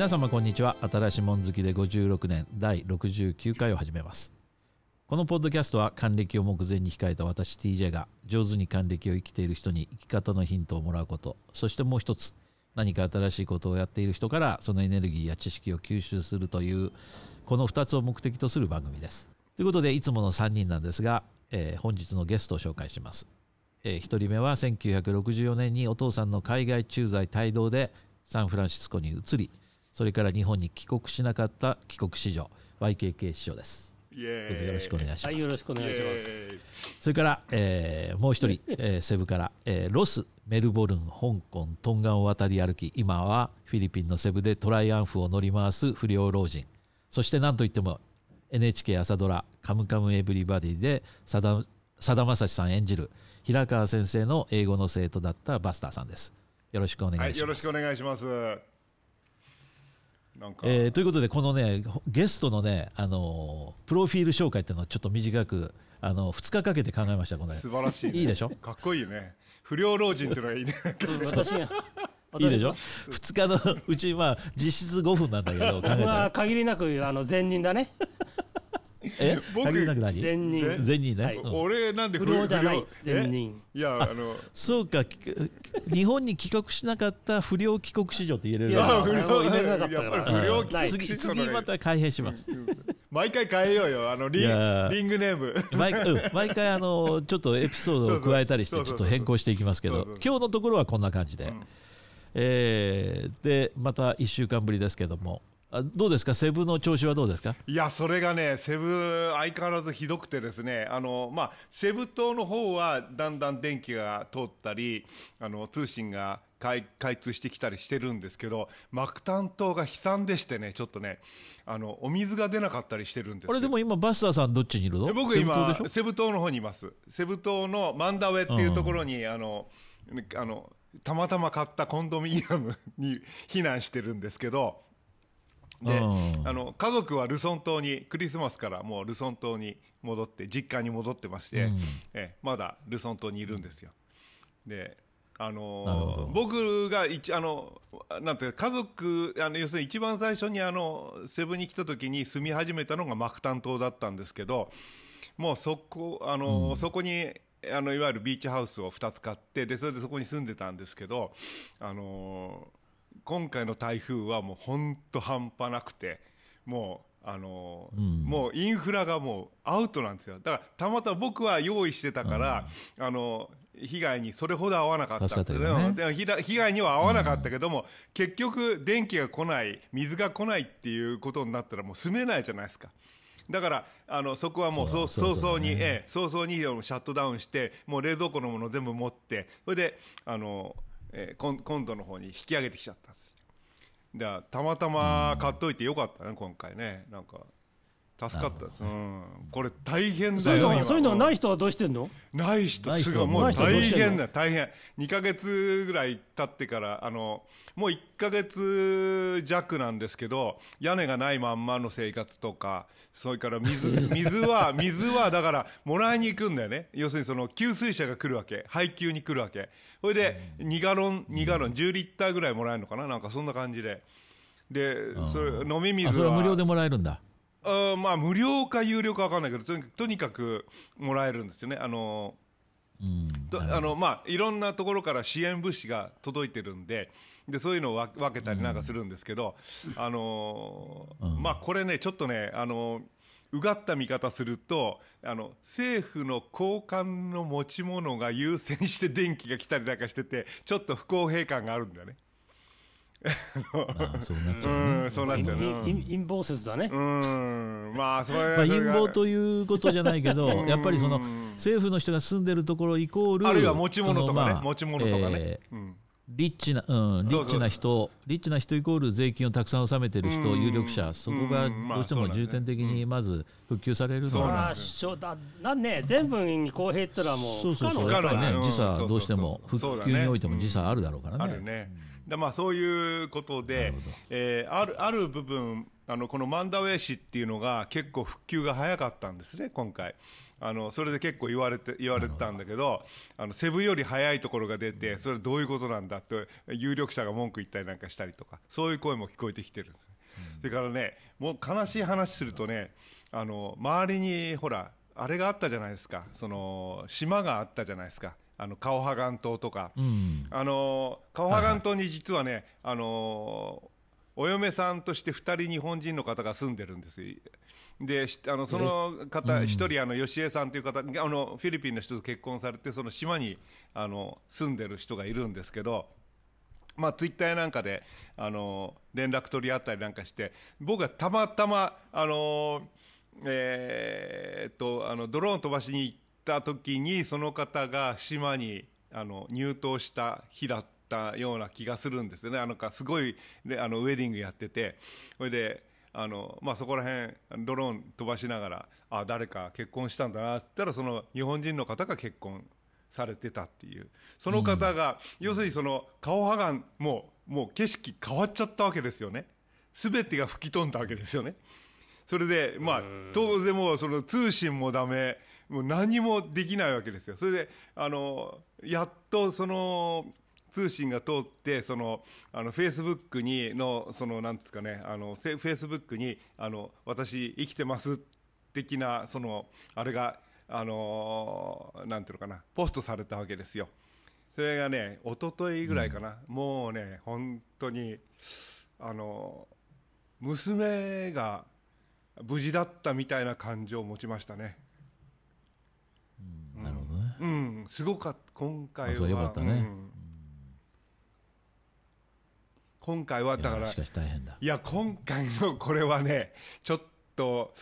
皆様こんにちは。新しいもん好きで56年第69回を始めます。このポッドキャストは還暦を目前に控えた私 TJ が上手に還暦を生きている人に生き方のヒントをもらうこと。そしてもう一つ何か新しいことをやっている人からそのエネルギーや知識を吸収するというこの2つを目的とする番組です。ということでいつもの3人なんですが、えー本日のゲストを紹介します、え1人目は1964年にお父さんの海外駐在帯同でサンフランシスコに移りそれから日本に帰国しなかった帰国子女 YKK 師匠です。どうぞよろしくお願いします、はい、よろしくお願いします。それから、えーもう一人、えーセブから、えーロスメルボルン香港トンガンを渡り歩き今はフィリピンのセブでトライアンフを乗り回す不良老人。そして何といっても NHK 朝ドラ「カムカムエヴリバディ」でさださだまさしさん演じる平川先生の英語の生徒だったバスターさんです。よろしくお願はいい、します、よろしくお願いします。なんか、えーということでこのねゲストのね、あのープロフィール紹介っていうのをちょっと短くあの2日かけて考えましたこれ素晴らしい、ね。いいでしょ？かっこいいね。不良老人っていうのがいいね。私 が。いいでしょ？2日のうちまあ実質5分なんだけど考えたまあら限りなくあの善人だね。え？僕善人。善人ね、俺なんで不良じゃない善人。えいや、あの、そうか。き日本に帰国しなかった不良帰国子女って入れるいやあ不良。もう入れなかったから。やっぱり不良ない次次また改変します。毎回変えようよ。あのリンリングネーム。毎,、うん、毎回あのちょっとエピソードを加えたりしてちょっと変更していきますけど。今日のところはこんな感じで、えーでまた1週間ぶりですけどもあどうですか？セブの調子はどうですか？いや、それがね、セブ相変わらずひどくてですね、あのまあ、セブ島の方はだんだん電気が通ったり、あの通信が開開通してきたりしてるんですけど、マクタン島が悲惨でしてね、ちょっとね、あのお水が出なかったりしてるんですよ。あれでも今バスターさんどっちにいるの？え僕今セブ島の方にいます。セブ島のマンダウェっていうところに、あのあのたまたま買ったコンドミニアムに避難してるんですけどでうん。あの家族はルソン島にクリスマスからもうルソン島に戻って実家に戻ってまして、えまだルソン島にいるんですよ。であのなるほど。僕が一あのなんていうか家族あの要するに一番最初にあのセブに来た時に住み始めたのがマクタン島だったんですけどもうそこあの、そこにあのいわゆるビーチハウスを2つ買ってでそれでそこに住んでたんですけどあの今回の台風はもう本当半端なくてもうあのもうインフラがもうアウトなんですよ。だからたまたま僕は用意してたから、あの被害にそれほど合わなかったでも被害被害には合わなかったけども、結局電気が来ない水が来ないっていうことになったらもう住めないじゃないですか。だからあのそこはもうそう早々に、ねええ早々にシャットダウンしてもう冷蔵庫のもの全部持ってそれであの、えー、今今度の方に引き上げてきちゃったんです。だからたまたま買っといてよかったね今回ね。なんか助かったです、うん、これ大変そういうのだよそういうのはない人はどうしてんの？ない人ない人。すごいもう大変だ大変。2か月ぐらい経ってからあのもう1か月弱なんですけど屋根がないまんまの生活とかそれから水 水は水はだからもらいに行くんだよね。要するにその給水車が来るわけ。配給に来るわけそれで2ガロン2ガロン10リッターぐらいもらえるのかな？なんかそんな感じで。でそれ飲み水はあそれは無料でもらえるんだ。あーまあ無料か有料か分かんないけどとにとにかくもらえるんですよね。あのうん。とあのまあいろんなところから支援物資が届いてるんででそういうのをわ分けたりなんかするんですけど、あのーまあこれねちょっとねあのうがった見方するとあの政府の高官の持ち物が優先して電気が来たりなんかしててちょっと不公平感があるんだよね。あそうなっちうゃうね。んそうなっちゃう。ね。うん。陰陰謀説だね。うん。まあそれまあ、それが陰謀ということじゃないけど、やっぱりその政府の人が住んでるところイコール、あるいは持ち物とかね。まあ持ち物とかね。えー。うんリッチな、うん、リそうそう。ッチな人、リッチな人イコール税金をたくさん納めてる人、うん。有力者、そこがうんまあどうしてもそうなんだね。重点的にまず復旧されるのそうなんは、まあしょだなんね全部に公平ってのはもうそうそうそう、やっぱりね、うん。時差そうそうそう。どうしても、復そうだね。旧においても時差あるだろうからね。あるね。でまあそういうことで、えーあるある部分あのこのマンダウェイ氏っていうのが結構復旧が早かったんですね、今回。あのそれで結構言われて言われてたんだけどあのセブより早いところが出てそれはどういうことなんだって有力者が文句言ったりなんかしたりとかそういう声も聞こえてきてるんです、それからねもう悲しい話するとねあの周りにほらあれがあったじゃないですか。その島があったじゃないですか。あのカオハガン島とか、うん。あのカオハガン島に実はね、あのお嫁さんとして2人日本人の方が住んでるんですよ。でしあのその方、一人あの吉江さんという方あのフィリピンの人と結婚されてその島にあの住んでる人がいるんですけど、まあ、ツイッターやなんかであの連絡取り合ったりなんかして僕はたまたまあの、えーっとあのドローン飛ばしに行った時にその方が島にあの入島した日だったような気がするんですよね。あのかすごいであのウェディングやってて。それであの、まあ、そこら辺ドローン飛ばしながらあ誰か結婚したんだなって言ったらその日本人の方が結婚されてたっていう。その方が、要するにその顔ハガンもうもう景色変わっちゃったわけですよね。全てが吹き飛んだわけですよね。それでまあ当然もうその通信もダメもう何もできないわけですよ。それであのやっとその通信が通ってそのあのフェイスブックにのそのなんですかねあのフェイスブックにあの私生きてます的なそのあれがあのなんていうのかなポストされたわけですよ。それがね一昨日ぐらいかな、もうね本当にあの娘が無事だったみたいな感情を持ちましたね。なるほどね。うん、すごかった。今回あそうよかは、ったね。うん今回はだからいやしかし大変だ。いや今回のこれはねちょっと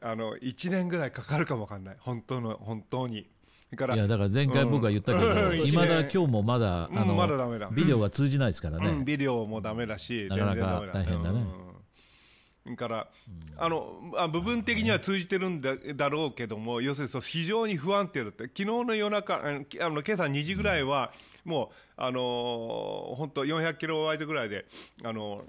あの1年ぐらいかかるかもわかんない。本当の本当に。だからいやだから前回僕が言ったけどうんいまだ今日もまだうんあのまだダメだ。ビデオが通じないですからうん、ねビデオもダメだしなかなか大変だねから、あのあ部分的には通じてるんだだろうけども、要するにそう非常に不安定だった、昨日の夜中、あの今朝2時ぐらいは、もう、あのー本当、400キロワイドぐらいで、あのー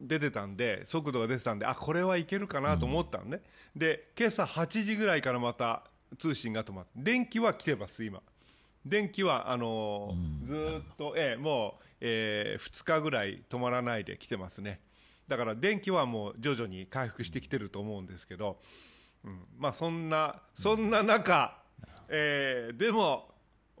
出てたんで、速度が出てたんで、あこれはいけるかなと思ったのね、で今朝8時ぐらいからまた通信が止まって、電気は来てます、今。電気はあのーずーっと、ええもう、え2日ぐらい止まらないで来てますね。だから電気はもう徐々に回復してきてると思うんですけど、うん、まあそんなそんな中、えーでも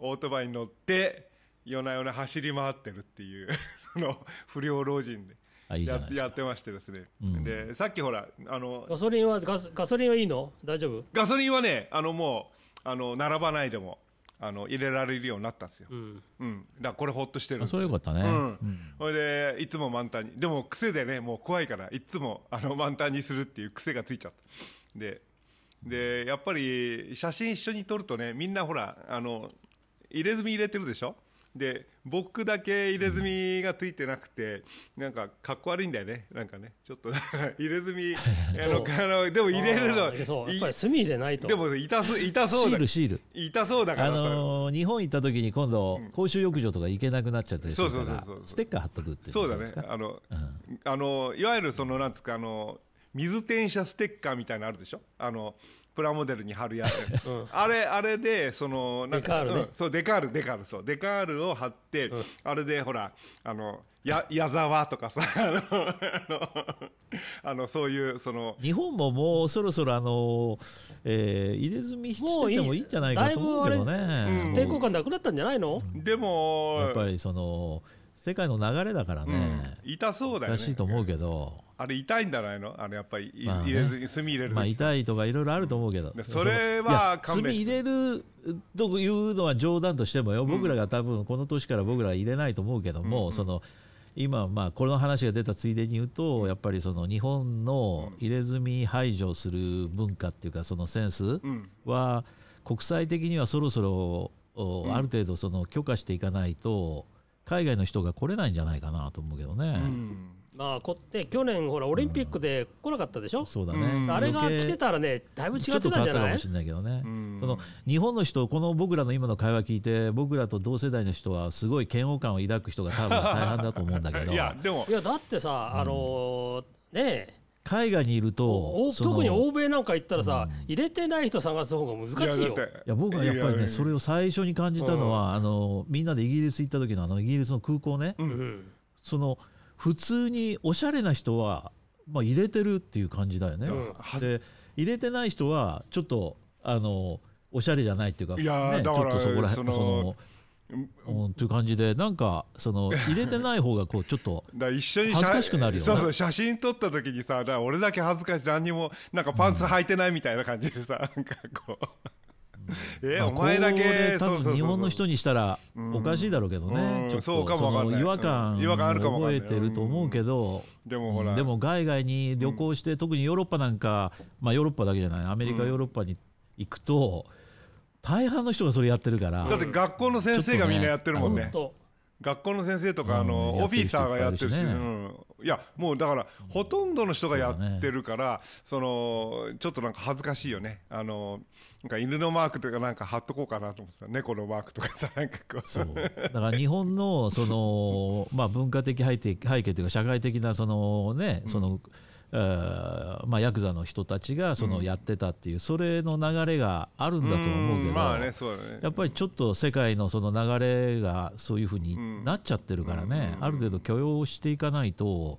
オートバイに乗って夜な夜な走り回ってるっていう その不良老人であいいややってましてですね、うん。でさっきほらあのガソリンはガスガソリンはいいの？大丈夫？ガソリンはねあのもうあの並ばないでもあの入れられるようになったんですよ、うん。うん、だからこれほっとしてるそれよかったね。うん。うん。それでいつも満タンにでも癖でねもう怖いからいつもあの満タンにするっていう癖がついちゃった。ででやっぱり写真一緒に撮るとねみんなほらあの入れ墨入れてるでしょ？で僕だけ入れ墨がついてなくて、なんかかっこ悪いんだよね。なんかね。ちょっと 入れ墨 あのあのでも入れるのそう。やっいぱり炭入れないと。でも痛そう痛そうだ。シールシール。痛そうだかあらさのー日本行った時に今度公衆浴場とか行けなくなっちゃったりするからそうそうそうそうステッカー貼っとくっていうそうだね。あの、うん。あのいわゆるそのなんつうかあの水転写ステッカーみたいなのあるでしょ？あのプラモデルに貼るやつ、うん。あれあれでそのなんかデカールね。うん。そうデカールデカールそう。デカールを貼って、あれでほらあのや矢沢とかさ あのあのそういうその日本ももうそろそろあのーえー入れ墨しててもいいんじゃないかと思うけどね。抵抗感なくなったんじゃないの？でもやっぱりその世界の流れだからね。うん、痛そうだよね。難しいと思うけど。あれ痛いんじゃないのあれやっぱり、いまあね。入れずに炭入れる。まあ時痛いとかいろいろあると思うけど。でそれは炭入れるというのは冗談としてもよ。僕らが多分この年から僕らは入れないと思うけども、その今まあこの話が出たついでに言うとやっぱりその日本の入れ墨排除する文化っていうかそのセンスうん。は国際的にはそろそろおある程度その許可していかないと海外の人が来れないんじゃないかなと思うけどね、うん。まあこって去年ほらオリンピックで来なかったでしょ、そうだね、うん。あれが来てたらねだいぶ違ってとたんじゃない？かもしれないけどね、うん。その日本の人この僕らの今の会話聞いて僕らと同世代の人はすごい嫌悪感を抱く人が多分大半だと思うんだけど。いやでも。いやだってさあのーねえ海外にいると特に欧米なんか行ったらさ、うん。入れてない人探す方が難しいよ。いや僕はやっぱりねそれを最初に感じたのはあのみんなでイギリス行った時のあのイギリスの空港ね。うんその普通におしゃれな人はまあ入れてるっていう感じだよね。うん。はで入れてない人はちょっとあのおしゃれじゃないっていうかねちょっとそこらその辺そのうんという感じでなんかその入れてない方がこうちょっこ だから一緒に恥ずかしくなるよね。そうそう写真撮った時にさ俺だけ恥ずかしい何にもなんかパンツ履いてないみたいな感じでさ、なんかこう。え、まあお前だけ多分日本の人にしたらうん。おかしいだろうけどね、うん。ちょっそうかと違和感うん。違和感覚えてると思うけど、でもほら、でも海外に旅行して、特にヨーロッパなんか、まあ、ヨーロッパだけじゃない。アメリカ、うんヨーロッパに行くと大半の人がそれやってるから。だって学校の先生がみんなやってるもんね。学校の先生とかあの、うん。オフィサーがやってるしねうん、いやもうだからほとんどの人がやってるからそ、のちょっとなんか恥ずかしいよね。あのなんか犬のマークとかなんか貼っとこうかなと思ってた。猫のマークとかさなんかこう。そう。だから日本のその、まあ、文化的背景背景というか社会的なその、ねそのえーまあ、ヤクザの人たちがそのやってたっていう、それの流れがあるんだと思うけど、やっぱりちょっと世界のその流れがそういうふうになっちゃってるからね、うんある程度許容していかないと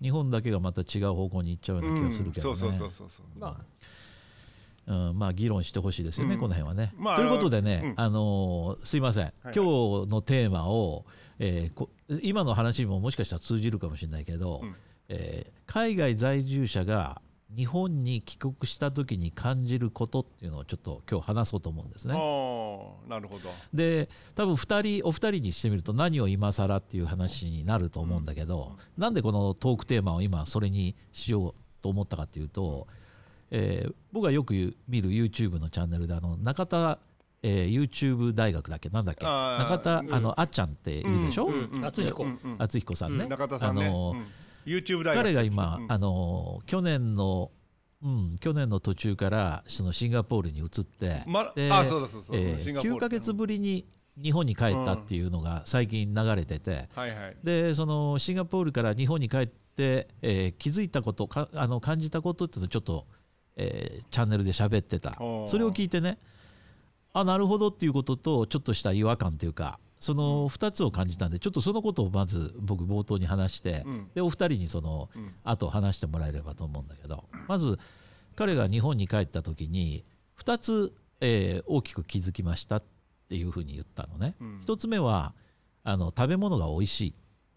日本だけがまた違う方向に行っちゃうような気がするけどね。うんそうそうそうそうそう。まうん、まあ議論してほしいですよね、うん。この辺はね。まあということでね、うん。あのーすいません、はい。今日のテーマを、えーこ今の話にももしかしたら通じるかもしれないけど、うんえー海外在住者が日本に帰国した時に感じることっていうのをちょっと今日話そうと思うんですね。なるほど。で多分2人お二人にしてみると何を今更っていう話になると思うんだけど、なんでこのトークテーマを今それにしようと思ったかっていうと、えー僕がよく見る YouTube のチャンネルであの中田、えー YouTube 大学だっけ？なんだっけ？中田、うん。あのあっちゃんっているでしょ、うんうんうんうん。敦彦さんね、中田さんね、あのうん YouTube 大学彼が今、うん。あの去年のうん、去年の途中からそのシンガポールに移って、まであそうだそうそう、えーシンガポール。9ヶ月ぶりに日本に帰ったっていうのが最近流れてて、はいはい。でそのシンガポールから日本に帰って、えー気づいたことかあの感じたことっていうのをちょっと、えーチャンネルで喋ってた。それを聞いてねあなるほどっていうこととちょっとした違和感というかその2つを感じたんでちょっとそのことをまず僕冒頭に話して、うん。でお二人にそのうん。後話してもらえればと思うんだけどまず彼が日本に帰った時に2つ、えー大きく気づきましたっていうふうに言ったのね。うん。1つ目はあの食べ物が美味しいっ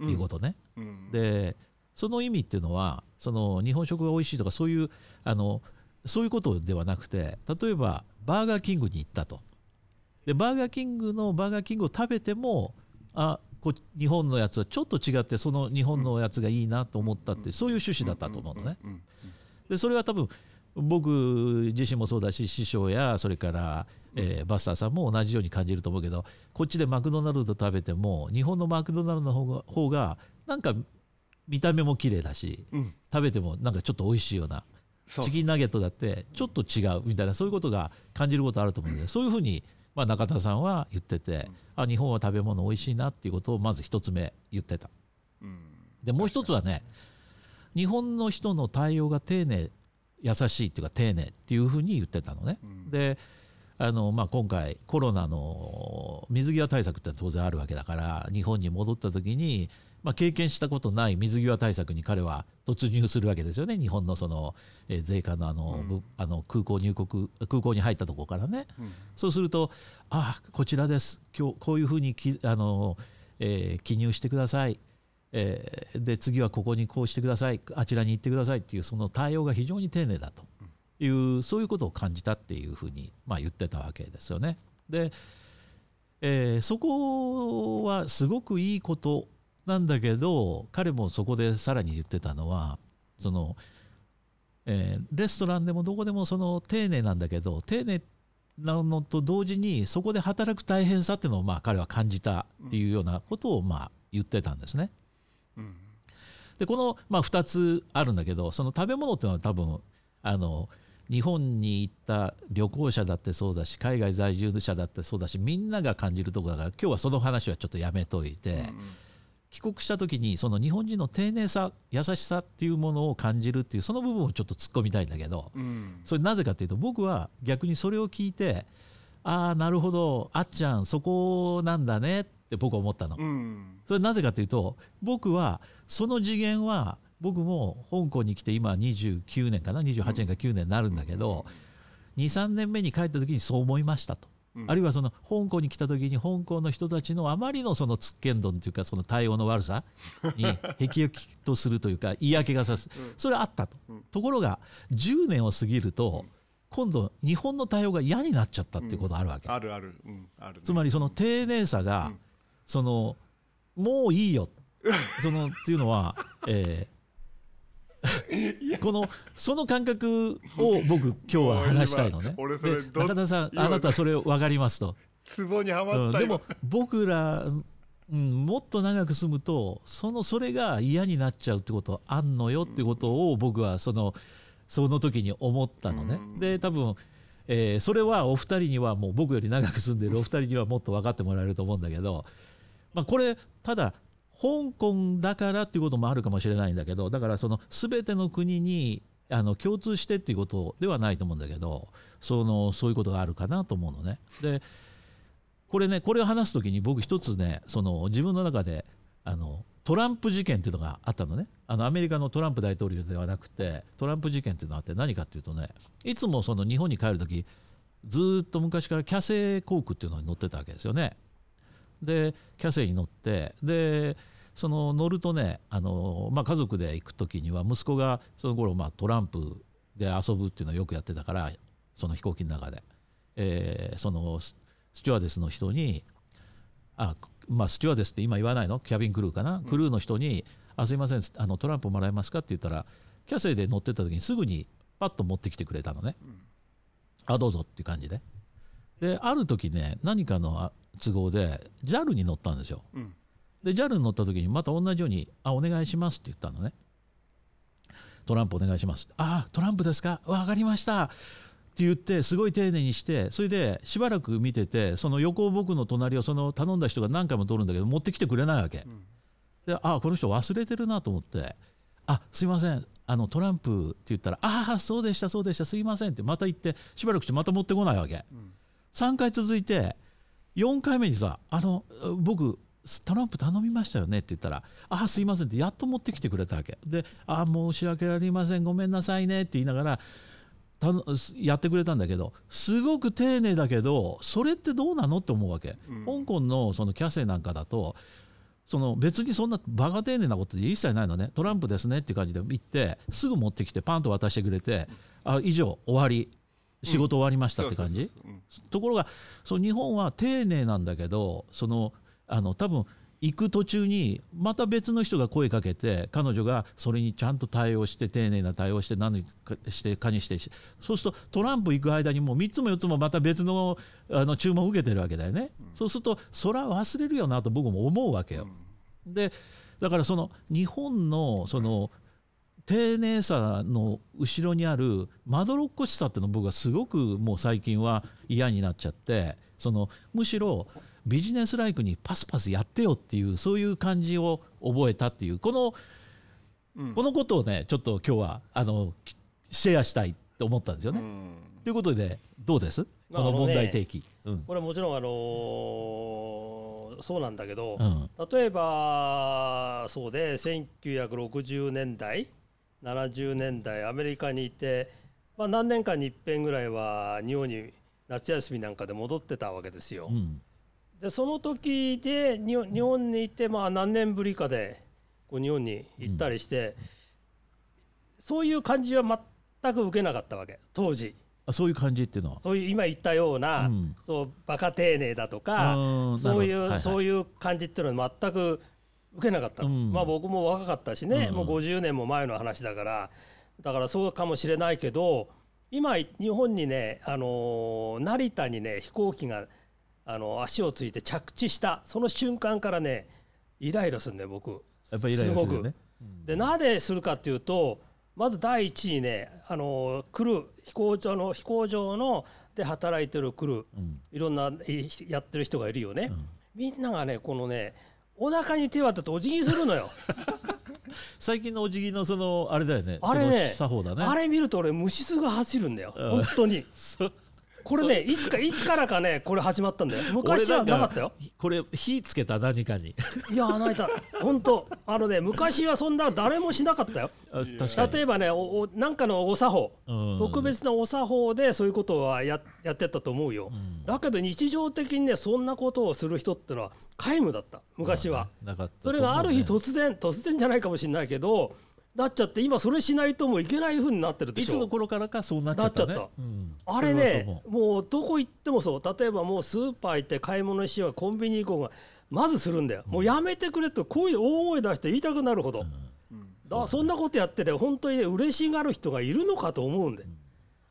ていうことね。うん。でその意味っていうのはその日本食が美味しいとかそういうあのそういうことではなくて例えばバーガーキングに行ったとでバーガーキングのバーガーキングを食べてもあこ日本のやつはちょっと違ってその日本のやつがいいなと思ったってそういう趣旨だったと思うのね。うんでそれは多分僕自身もそうだし師匠やそれから、えーバスターさんも同じように感じると思うけどこっちでマクドナルド食べても日本のマクドナルドの方が方がなんか見た目も綺麗だしうん。食べてもなんかちょっと美味しいようなチキンナゲットだってちょっと違うみたいなそういうことが感じることあると思うんでそういうふうに、まあ、中田さんは言っててあ日本は食べ物美味しいなっていうことをまず一つ目言ってた。うんでもう一つはね日本の人の対応が丁寧優しいっていうか丁寧っていうふうに言ってたのね。うんであの、まあ、今回コロナの水際対策って当然あるわけだから日本に戻った時に、まあ、経験したことない水際対策に彼は突入するわけですよね。日本のその、えー税関のあの、うん。ぶあの空港入国空港に入ったところからね。うん。そうすると、あこちらです、今日こういうふうにきあの、えー記入してください、えーで次はここにこうしてください、あちらに行ってください。っていう、その対応が非常に丁寧だと。いう、そういうことを感じたっていうふうに、まあ、言ってたわけですよね。で、えーそこはすごくいいことなんだけど、彼もそこでさらに言ってたのは、そのえーレストランでもどこでもその丁寧なんだけど丁寧なのと同時にそこで働く大変さっていうのをまあ彼は感じたっていうようなことをまあ言ってたんですね。うんでこのまあ2つあるんだけどその食べ物っていうのは多分あの日本に行った旅行者だってそうだし海外在住者だってそうだしみんなが感じるところだから今日はその話はちょっとやめといて、帰国した時にその日本人の丁寧さ優しさっていうものを感じるっていうその部分をちょっと突っ込みたいんだけどうんそれなぜかっていうと僕は逆にそれを聞いてああなるほどあっちゃんそこなんだねって僕は思ったの。うんそれなぜかというと僕はその次元は僕も香港に来て今29年かな？28年か9年になるんだけど23年目に帰った時にそう思いましたと。うん。あるいはその香港に来た時に香港の人たちのあまりのそのつっけんどんというかその対応の悪さに辟易とするというか嫌気がさす。それはあったと。うん。ところが10年を過ぎると今度日本の対応が嫌になっちゃったっていうことがあるわけ。あるある、うん、あるね、つまりその丁寧さがうん。そのもういいよ。そのっていうのはえーこのその感覚を僕今日は話したいのね。中田さん今あなたはそれ分かりますと。ツボにはまうん、ったよ、でも僕ら、うん、もっと長く住むとそのそれが嫌になっちゃうってことあんのよってことを僕はそのその時に思ったのね。うん。で多分、えーそれはお二人にはもう僕より長く住んでるお二人にはもっと分かってもらえると思うんだけど、まあ、これただ香港だからっていうこともあるかもしれないんだけどだからその全ての国にあの共通してっていうことではないと思うんだけどそのそういうことがあるかなと思うのね。でこれねこれを話す時に僕一つねその自分の中であのトランプ事件っていうのがあったのねあのアメリカのトランプ大統領ではなくてトランプ事件っていうのがあって何かっていうとねいつもその日本に帰る時ずっと昔からキャセイ航空っていうのに乗ってたわけですよね。でキャセイに乗ってでその乗るとねあの、まあ、家族で行く時には息子がその頃まあトランプで遊ぶっていうのをよくやってたからその飛行機の中で、えーそのススチュワーデスの人にあまあスチュワーデスって今言わないの？キャビンクルーかな、クルーの人に「あすいませんあのトランプもらえますか?」って言ったらキャセイで乗ってった時にすぐにパッと持ってきてくれたのね、あどうぞっていう感じで。である時ね何かのあ都合で JAL に乗ったんですよ。うん。で JAL に乗った時にまた同じように「あお願いします」って言ったのね。トランプお願いします。あトランプですか？わかりました。って言ってすごい丁寧にしてそれでしばらく見ててその横を僕の隣をその頼んだ人が何回も通るんだけど持ってきてくれないわけ、であこの人忘れてるなと思って「あすいません。あのトランプ」って言ったら「ああそうでしたそうでしたすいません」ってまた言ってしばらくしてまた持ってこないわけ、3回続いて4回目にさ「あの僕トランプ頼みましたよね」って言ったら「ああすいません」ってやっと持ってきてくれたわけ。で「ああ申し訳ありません。ごめんなさいね」って言いながらたのやってくれたんだけどすごく丁寧だけどそれってどうなのって思うわけ、香港のそのキャセイなんかだとその別にそんなバカ丁寧なことで一切ないのね。トランプですねっていう感じで行ってすぐ持ってきてパンと渡してくれてあ以上終わり仕事終わりましたって感じ、ところがその日本は丁寧なんだけどそのあの多分行く途中にまた別の人が声かけて彼女がそれにちゃんと対応して丁寧な対応して何かしてかにしてしそうするとトランプ行く間にもう3つも4つもまた別のあの注文を受けてるわけだよね、そうするとそれは忘れるよなと僕も思うわけよ。でだからその日本のその丁寧さの後ろにあるまどろっこしさっていうの僕はすごくもう最近は嫌になっちゃってそのむしろビジネスライクにパスパスやってよっていうそういう感じを覚えたっていうこの、うん。このことをねちょっと今日はあのシェアしたいと思ったんですよね。うん。ということでどうです？こまああの問題提起。うん。これもちろんあのーそうなんだけど、うん。例えばそうで1960年代70年代アメリカにいて、まあ、何年間に一遍ぐらいは日本に夏休みなんかで戻ってたわけですよ。うん。でその時で日本に行ってまあ何年ぶりかでこう日本に行ったりして、そういう感じは全く受けなかったわけ当時。あそういう感じっていうのは？そういう今言ったような、うん。そうバカ丁寧だとあかーそういう、はいはい。そういう感じっていうのは全く受けなかった、うん。まあ僕も若かったしね、うんもう50年も前の話だから。だからそうかもしれないけど今日本にね、あのー成田にね飛行機が、あの足をついて着地したその瞬間からねイライラするんだよ僕。やっぱりイライラするね。く。でなぜするかっていうとまず第一にねあの来る飛行場の飛行場ので働いてる来るうん。いろんないやってる人がいるよね、うん。みんながねこのねお腹に手を当ててお辞儀するのよ。最近のお辞儀のそのあれだよね。あれね作法だね。あれ見ると俺虫巣が走るんだよ。うん本当に。そこれねいつかいつからかねこれ始まったんだよ。昔はなかったよ。これ火つけた何かに。いや穴開いた。本当。あのね昔はそんな誰もしなかったよ。あ確かに。例えばねおおなんかのお作法。うん。特別なお作法でそういうことはややってたと思うよ、ん。だけど日常的にねそんなことをする人ってのは皆無だった。昔は、なかった。それがある日突然突然じゃないかもしれないけどなっちゃって今それしないともういけないふうになってるうねいつのでしょ頃からかそうなっちゃったね。ゃった。うん。あれねもうどこ行ってもそう。例えばもうスーパー行って買い物しようコンビニ行こうがまずするんだよ、もうやめてくれと声大声出して言いたくなるほど、だそんなことやってね本当にね嬉しがる人がいるのかと思うんで、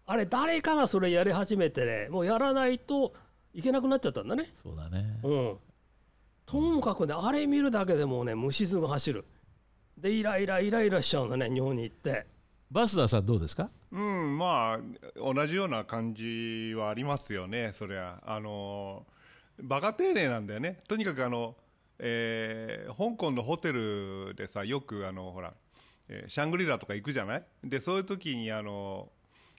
あれ誰かがそれやり始めてねもうやらないといけなくなっちゃったんだね。そうだね。うん。ともかくねあれ見るだけでもうね虫巣が走るでイライライライラしちゃうんだね日本に行ってバスダーさんどうですか？うん、まあ同じような感じはありますよね、そりゃ。あのバカ丁寧なんだよね。とにかくあの、えー香港のホテルでさ、よくあのほら、えーシャングリラとか行くじゃない？で、そういう時にあの、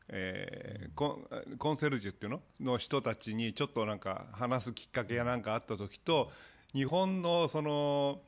えーコンコンセルジュっていうの？の人たちにちょっとなんか話すきっかけやなんかあった時と日本のその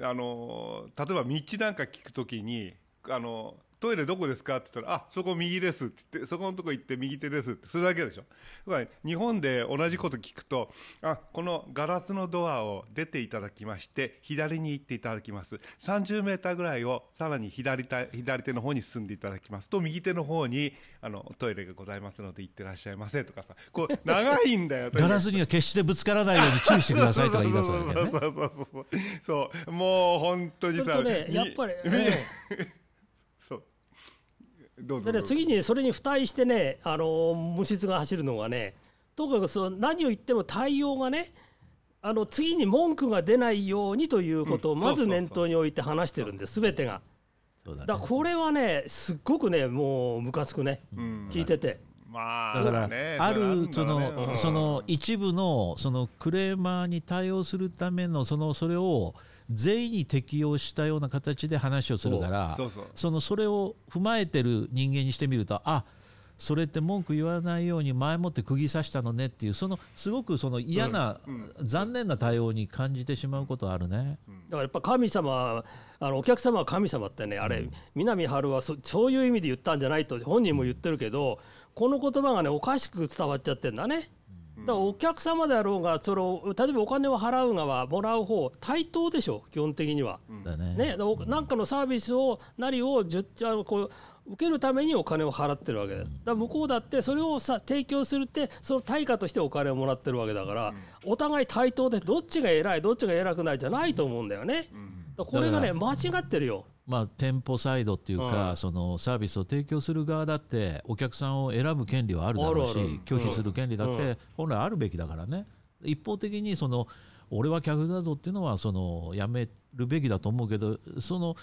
あの例えば道なんか聞くときにあのトイレどこですか？って言ったらあそこ右ですって言ってそこのとこ行って右手ですってそれだけでしょ。だから日本で同じこと聞くとあこのガラスのドアを出ていただきまして左に行っていただきます。30メーターぐらいをさらに左手左手の方に進んでいただきますと右手の方にあのトイレがございますので行ってらっしゃいませとかさこう長いんだよガラスには決してぶつからないように注意してくださいとか言い出すわけね。そうそうそうそう。そう。もう本当にさねみやっぱり、みねどうぞでね、どうぞ。次にそれに付帯してね、あのー虫質が走るのがねとにかくその何を言っても対応がねあの次に文句が出ないようにということをうんまず念頭に置いて話してるんです全てが。そうだね。だからこれはねすっごくねもうムカつくね。うん。聞いてて。まあだからねあるそのその一部のそのクレーマーに対応するためのそのそれを全員に適用したような形で話をするからそうそうそのそれを踏まえてる人間にしてみるとあそれって文句言わないように前もって釘刺したのねっていうそのすごくその嫌な残念な対応に感じてしまうことはあるね。だからやっぱ神様あのお客様は神様ってねあれ、南春はそそういう意味で言ったんじゃないと本人も言ってるけどこの言葉がねおかしく伝わっちゃってんだね。だからお客様であろうがそれを例えばお金を払う側もらう方対等でしょ基本的には。だねね、なんかのサービスをなりをじゅあのこう受けるためにお金を払ってるわけです。だから向こうだってそれをさ提供するってその対価としてお金をもらってるわけだから、お互い対等でどっちが偉いどっちが偉くないじゃないと思うんだよね。これがねだ間違ってるよ。まあ、店舗サイドっていうか、うん。そのサービスを提供する側だってお客さんを選ぶ権利はあるだろうし拒否する権利だっうて本来あるべきだからね。一方的にその俺は客だぞっていうのはそのやめるべきだと思うけどその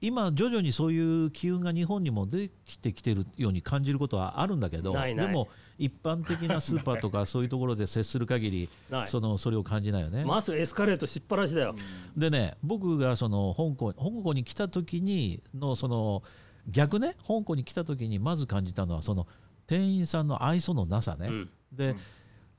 今徐々にそういう機運が日本にもできてきてるように感じることはあるんだけどでも一般的なスーパーとかそういうところで接する限り そのそれを感じないよね。まずエスカレートしっぱなしだよ。でね僕がその香港香港に来た時にのその逆ね香港に来た時にまず感じたのはその店員さんの愛想のなさね。うんで、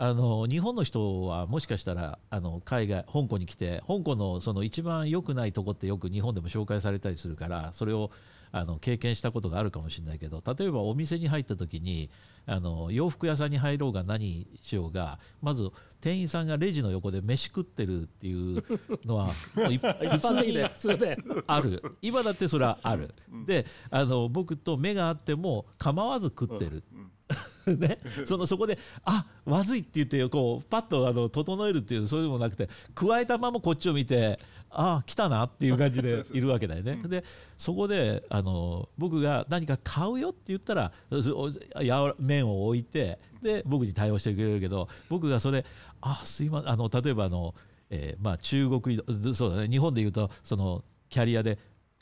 あの日本の人はもしかしたらあの海外香港に来て香港のその一番良くないとこってよく日本でも紹介されたりするからそれをあの経験したことがあるかもしれないけど例えばお店に入った時にあの洋服屋さんに入ろうが何しようがまず店員さんがレジの横で飯食ってるっていうのは もうい一普通に般的で。ある今だってそれはある、であの僕と目があっても構わず食ってる、ね、そのそこであまずいって言ってこうパッとあの整えるっていうそういうのもなくて加えたままこっちを見てあ来たなっていう感じで いるわけだよね。でそこであの僕が何か買うよって言ったらそやわ麺を置いてで僕に対応してくれるけど僕がそれあすいませんあの例えばあの、えーまあ、中国そうだね日本で言うとそのキャリアで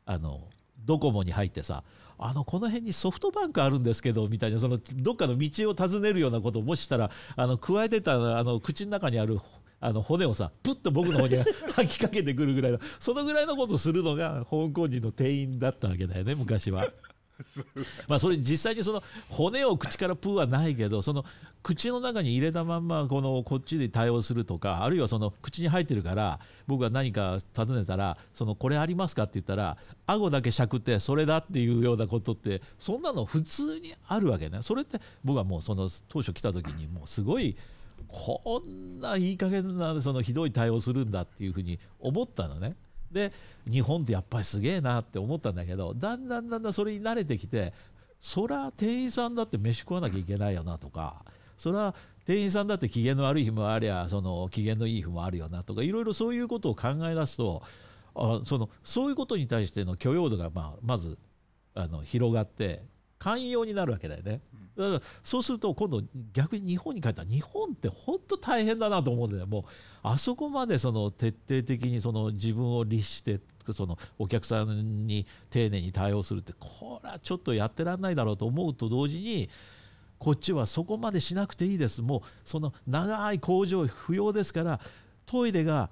あのドコモに入ってさあのこの辺にソフトバンクあるんですけどみたいなそのどっかの道を尋ねるようなことをもししたらあの加えてたあの口の中にある あの骨をさプッと僕の方に吐きかけてくるぐらいのそのぐらいのことをするのが香港人の店員だったわけだよね昔は。まあそれ実際にその骨を口からプーはないけどその口の中に入れたまんまこのこっちで対応するとかあるいはその口に入ってるから僕が何か尋ねたらそのこれありますかって言ったら顎だけしゃくってそれだっていうようなことってそんなの普通にあるわけねそれって僕はもうその当初来た時にもうすごいこんないい加減なそのひどい対応するんだっていうふうに思ったのね。で日本ってやっぱりすげえなって思ったんだけどだんだんだんだんそれに慣れてきてそりゃ店員さんだって飯食わなきゃいけないよなとかそれは店員さんだって機嫌の悪い日もありゃその機嫌のいい日もあるよなとかいろいろそういうことを考え出すとあそのそういうことに対しての許容度がまあまずあの広がって寛容になるわけだよね。だからそうすると今度逆に日本に帰ったら日本って本当大変だなと思うんだよもうあそこまでその徹底的にその自分を律してそのお客さんに丁寧に対応するってこれはちょっとやってらんないだろうと思うと同時にこっちはそこまでしなくていいですもうその長い工場不要ですからトイレが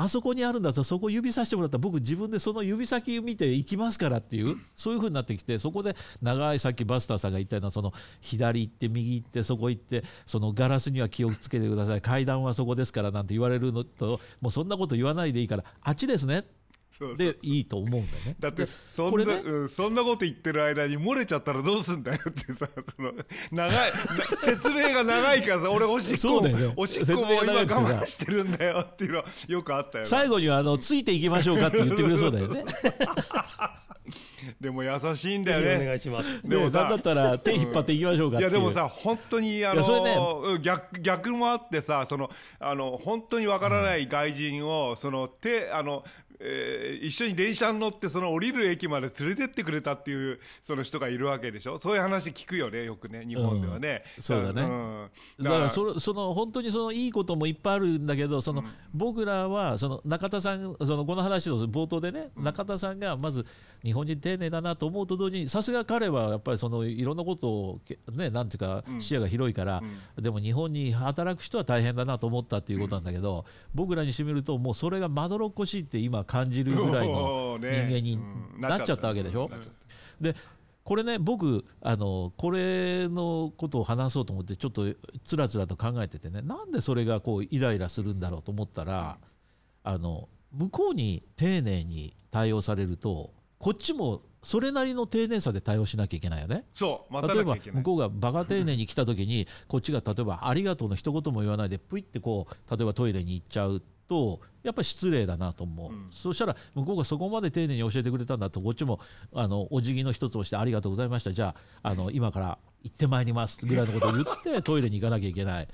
あそこにあるんだぞそこ指さしてもらったら僕自分でその指先を見て行きますからっていうそういう風になってきてそこで長いさっきバスターさんが言ったようなその左行って右行ってそこ行ってそのガラスには気をつけてください。階段はそこですからなんて言われるのともうそんなこと言わないでいいからあっちですね。でいいと思うんだよね。だってでそんな、これねうん、そんなこと言ってる間に漏れちゃったらどうすんだよってさその長いな 説明が長いからさ俺おしっこそうだよねおしっこも今我慢してるんだよっていうのはよくあったよね最後にはあのついていきましょうかって言ってくれそうだよね。でも優しいんだよね願いします。でもさなんだったら手引っ張っていきましょうかっていう。いやでもさ本当にあの、うん逆逆もあってさそのあの本当にわからない外人を、その手あの、えー一緒に電車に乗ってその降りる駅まで連れてってくれたっていうその人がいるわけでしょ？そういう話聞くよねよくね日本ではね、うん。そうだね。ん。だからそのその本当にそのいいこともいっぱいあるんだけどその、僕らはその中田さんそのこの話の冒頭でね、中田さんがまず日本人丁寧だなと思うと同時にさすが彼はやっぱりそのいろんなことをけねなんていうか視野が広いから、でも日本に働く人は大変だなと思ったっていうことなんだけど、僕らにしてみるともうそれがまどろっこしいって今感じるぐらいの人間にうん。なっちゃった。わけでしょ？でこれね僕あのこれのことを話そうと思ってちょっとつらつらと考えててねなんでそれがこうイライラするんだろうと思ったらあの向こうに丁寧に対応されるとこっちもそれなりの丁寧さで対応しなきゃいけないよね。そう例えば向こうがバカ丁寧に来た時にこっちが例えば「ありがとう」の一言も言わないでプイってこう例えばトイレに行っちゃうとやっぱり失礼だなと思う、うん。そしたら向こうがそこまで丁寧に教えてくれたんだとこっちもあのお辞儀の一つをして「ありがとうございました。じゃああの今から行ってまいります」ぐらいのことを言って トイレに行かなきゃいけない。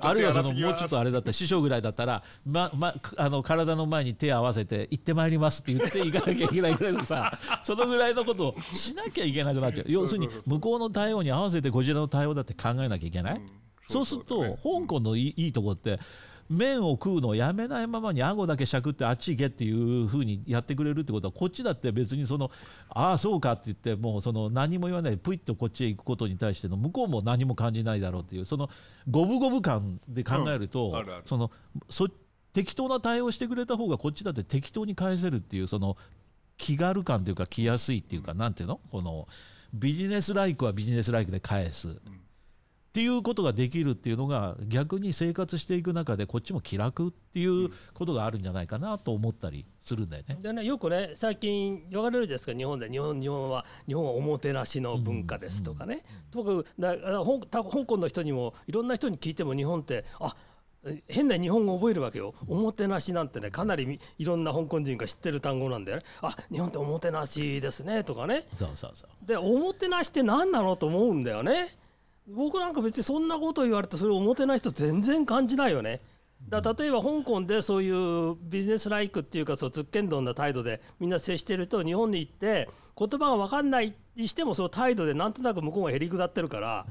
あるいはそのもうちょっとあれだったら師匠ぐらいだったら、まま、あの体の前に手を合わせて行ってまいりますって言って行かなきゃいけないぐらいのさ そのぐらいのことをしなきゃいけなくなっちゃう。要するに向こうの対応に合わせてこちらの対応だって考えなきゃいけない、うん。そうすると香港のいいいいとこって麺を食うのをやめないままに顎だけしゃくってあっち行けっていうふうにやってくれるってことはこっちだって別にそのああそうかって言ってもうその何も言わないでプイッとこっちへ行くことに対しての向こうも何も感じないだろうっていうその五分五分感で考えると、うん。あるある。そのそ適当な対応してくれた方がこっちだって適当に返せるっていうその気軽感というか来やすいっていうかなんていうの？このビジネスライクはビジネスライクで返す。っていうことができるっていうのが逆に生活していく中でこっちも気楽っていうことがあるんじゃないかなと思ったりするんだよね。でねよくね最近言われるじゃないですか日本で。日本日本は日本はおもてなしの文化ですとかね、ともか香港の人にもいろんな人に聞いても日本ってあ変な日本語覚えるわけよ。おもてなしなんてねかなりみいろんな香港人が知ってる単語なんだよね。あ日本っておもてなしですねとかね。そうそうそう。でおもてなしって何なのと思うんだよね僕なんか別にそんなこと言われてそれをおもてなしと全然感じないよね。だ例えば香港でそういうビジネスライクっていうかそうつっけんどんな態度でみんな接してると日本に行って言葉が分かんないにしてもその態度でなんとなく向こうがへりくだってるから、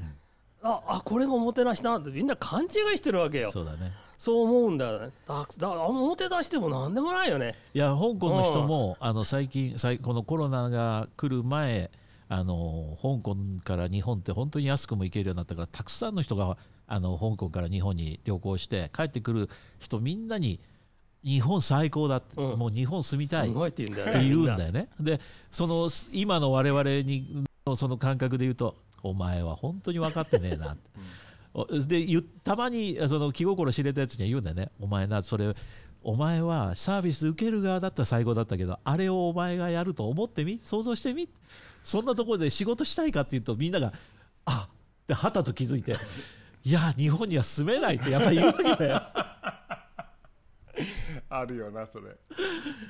ああこれがおもてなしだなってみんな勘違いしてるわけよ。そうだね。そう思うんだよね。だだおもてなしでも何でもないよね。いや香港の人もあの最近最このコロナが来る前あの香港から日本って本当に安くも行けるようになったからたくさんの人があの香港から日本に旅行して帰ってくる人みんなに日本最高だって、うん。もう日本住みたいすって言うんだよね。でその今の我々にのその感覚で言うとお前は本当に分かってねえなって。おでたまにその気心知れたやつには言うんだよね。お前なそれお前はサービス受ける側だったら最高だったけどあれをお前がやると思ってみ？想像してみ？そんなところで仕事したいかっていうとみんながあってはたと気づいていや日本には住めないってやっぱり言うわけだよ。あるよなそれ。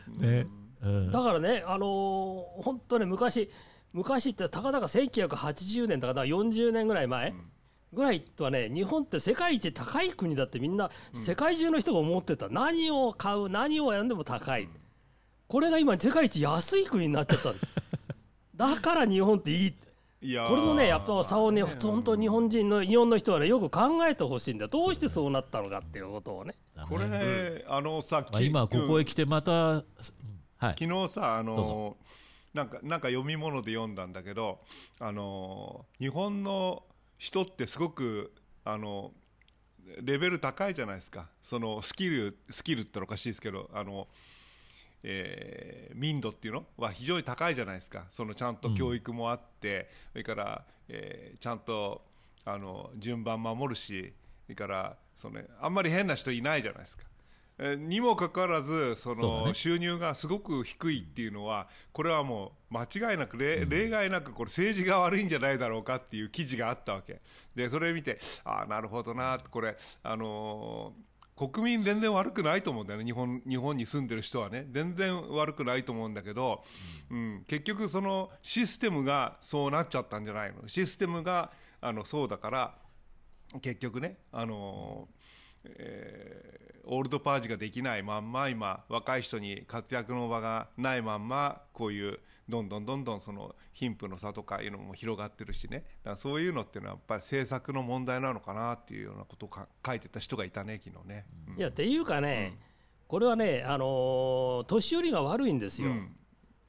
ね。うん。だからね、あのー本当ね昔昔ってたかだか1980年だから40年ぐらい前ぐらいとはね日本って世界一高い国だってみんな世界中の人が思ってた、何を買う何をやんでも高い、これが今世界一安い国になっちゃったんですだから日本っていいって。いやー。これのねやっぱ差をねまあ本当日本人の日本の人はねよく考えてほしいんだよ。どうしてそうなったのかっていうことをね。これ、あのさ、まあ、今ここへうん来てまた、はい。昨日さあのなんかなんか読み物で読んだんだけどあの日本の人ってすごくあのレベル高いじゃないですか。そのスキルスキルっておかしいですけどあの、えー民度っていうのは非常に高いじゃないですか。そのちゃんと教育もあって、それから、えーちゃんとあの順番守るしそれからそのあんまり変な人いないじゃないですか。えーにもかかわらずそのね。収入がすごく低いっていうのはこれはもう間違いなく例例外なくこれ政治が悪いんじゃないだろうかっていう記事があったわけ。でそれ見てああなるほどなこれあのー国民全然悪くないと思うんだよね。日本日本に住んでる人はね。全然悪くないと思うんだけど、うん、結局そのシステムがそうなっちゃったんじゃないの。システムがあのそうだから結局ね、あのーえーオールドパージができないまんま今若い人に活躍の場がないまんまこういうどんどんどんどんその貧富の差とかいうのも広がってるしねだからそういうのっていうのはやっぱり政策の問題なのかなっていうようなことをか書いてた人がいたね昨日ね。うんいやっていうかね、これはね、あのー年寄りが悪いんですよ。うん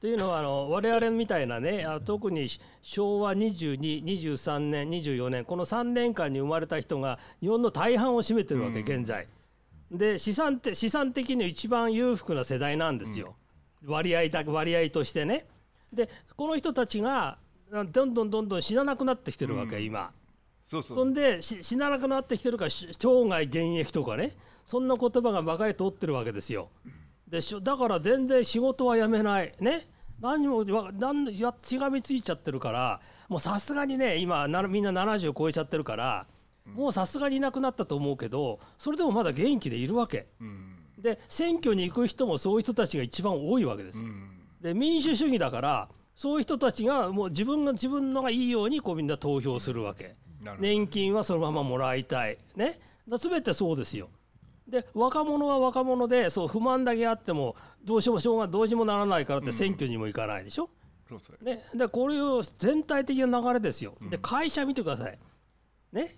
というのはあの我々みたいなね特に昭和22、23年、24年この3年間に生まれた人が日本の大半を占めてるわけ、うん現在。で資産て資産的に一番裕福な世代なんですよ、割合だ割合としてね。でこの人たちがあどんどんどんどん死ななくなってきてるわけ、うん今。そうそうそんでし死ななくなってきてるからし生涯現役とかねそんな言葉がまかり通ってるわけですよ。でしょだから全然仕事は辞めないね何もわなんやしがみついちゃってるからもうさすがにね今なみんな70超えちゃってるからもうさすがにいなくなったと思うけどそれでもまだ元気でいるわけ。うんで選挙に行く人もそういう人たちが一番多いわけですよ。うんで民主主義だからそういう人たちがもう自分が自分のがいいようにこうみんな投票するわけ。年金はそのままもらいたい。ね。だ全てそうですよ。で若者は若者でそう不満だけあってもどうしようもしょうがどうしようもならないからって選挙にも行かないでしょ、そうそう。ね、でこれを全体的な流れですよ。で会社見てください。ね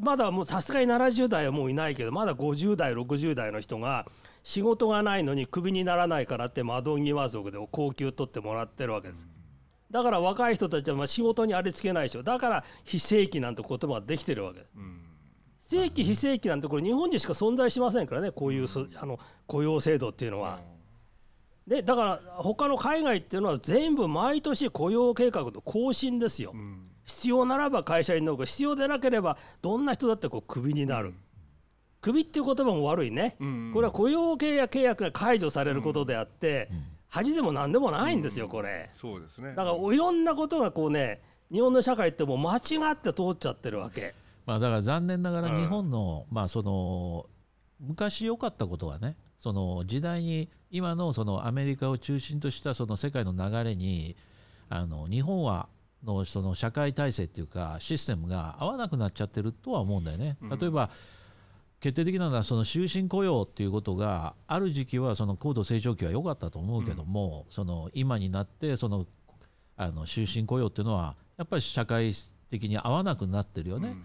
まだもうさすがに70代はもういないけどまだ50代60代の人が仕事がないのにクビにならないからって窓際族で高級取ってもらってるわけです。だから若い人たちはまあ仕事にありつけないでしょ。だから非正規なんて言葉ができてるわけです。うん。正規非正規なんてこれ日本にしか存在しませんからねこういうそあの雇用制度っていうのは。でだから他の海外っていうのは全部毎年雇用計画の更新ですよ。うん必要ならば会社に残る必要でなければどんな人だってこうクビになる。クビっていう言葉も悪いね。うんこれは雇用契約契約が解除されることであって、恥でも何でもないんですよこれ。そうですねだからいろんなことがこうね日本の社会ってもう間違って通っちゃってるわけ。まあ、だから残念ながらうん日本の,、まあその昔良かったことはねその時代に今のそのアメリカを中心としたその世界の流れにあの日本はのその社会体制っていうかシステムが合わなくなっちゃってるとは思うんだよね。うん例えば、決定的なのはその終身雇用っていうことがある時期はその高度成長期は良かったと思うけども、その今になってそのあの終身雇用っていうのはやっぱり社会的に合わなくなってるよね。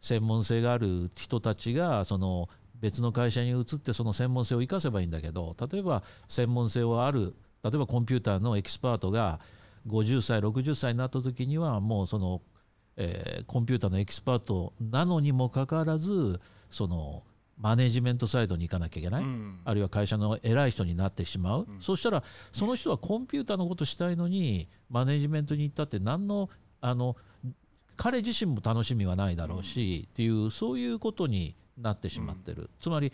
専門性がある人たちがその別の会社に移ってその専門性を生かせばいいんだけど例えば専門性はある例えばコンピューターのエキスパートが50歳60歳になった時にはもうその、えーコンピューターのエキスパートなのにもかかわらずそのマネジメントサイドに行かなきゃいけない、うん。あるいは会社の偉い人になってしまう、うん。そしたらその人はコンピューターのことしたいのにマネジメントに行ったって何のあの彼自身も楽しみはないだろうし、っていうそういうことになってしまってる、つまり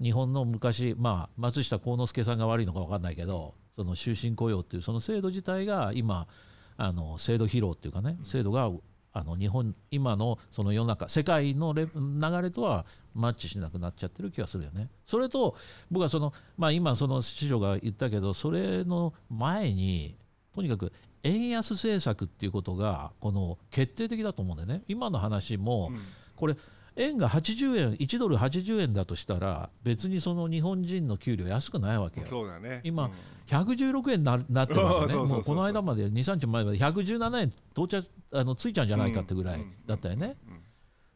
日本の昔、まあ、松下幸之助さんが悪いのか分かんないけどその終身雇用っていうその制度自体が今あの制度疲労っていうかね制度があの日本今のその世の中世界のレ流れとはマッチしなくなっちゃってる気がするよね。それと僕はその、まあ、今その師匠が言ったけどそれの前にとにかく円安政策っていうことがこの決定的だと思うんだよね。今の話もうんこれ円が80円1ドル80円だとしたら別にその日本人の給料安くないわけよ。そうだね。今うん。116円にな なってるわけね、この間まで2、3日前まで117円到着あのついちゃうんじゃないかってぐらいだったよね。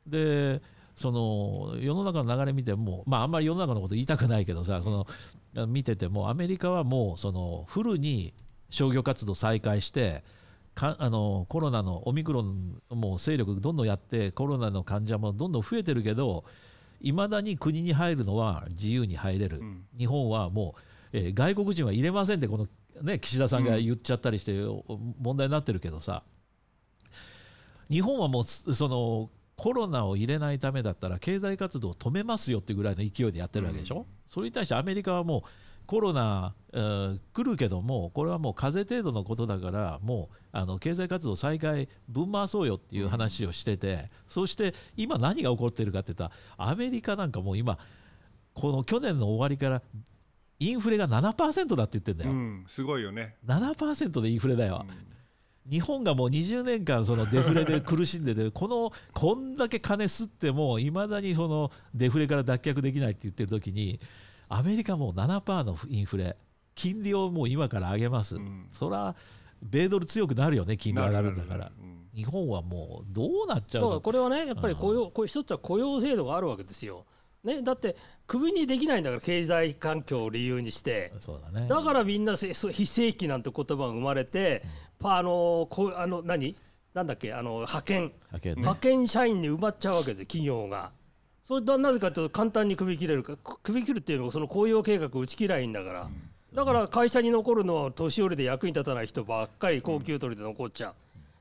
うん。でその世の中の流れ見ても、まあ、あんまり世の中のこと言いたくないけどさ、この見てても、アメリカはもうそのフルに商業活動再開して、かあのコロナのオミクロンもう勢力どんどんやって、コロナの患者もどんどん増えてるけど、いまだに国に入るのは自由に入れる、うん。日本はもう、えー外国人は入れませんって、この、ね、岸田さんが言っちゃったりして、問題になってるけどさ、日本はもうすそのコロナを入れないためだったら経済活動を止めますよってぐらいの勢いでやってるわけでしょ、うん。それに対してアメリカはもうコロナ、えー来るけどもこれはもう風邪程度のことだからもうあの経済活動再開ぶん回そうよっていう話をしてて、そして今何が起こってるかって言ったらアメリカなんかもう今この去年の終わりからインフレが7%だって言ってんだよ、うんすごいよね。7%でインフレだよ、日本がもう20年間そのデフレで苦しんでて このこんだけ金吸ってもいまだにそのデフレから脱却できないって言ってる時にアメリカもう7%のインフレ金利をもう今から上げます、うん。そら米ドル強くなるよね金利上がるんだから。日本はもうどうなっちゃうだかこれはねやっぱり雇用こう一つは雇用制度があるわけですよ。ね、だってクビにできないんだから経済環境を理由にして。だね。だからみんな非正規なんて言葉が生まれて、パあのこうあの何？なんだっけ？あの派遣。だけどね。派遣社員に埋まっちゃうわけですよ企業が。それとなぜかというと簡単に首切れるかく首切るっていうのはその雇用計画を打ち切らないんだから、だから会社に残るのは年寄りで役に立たない人ばっかり高級取りで残っちゃう、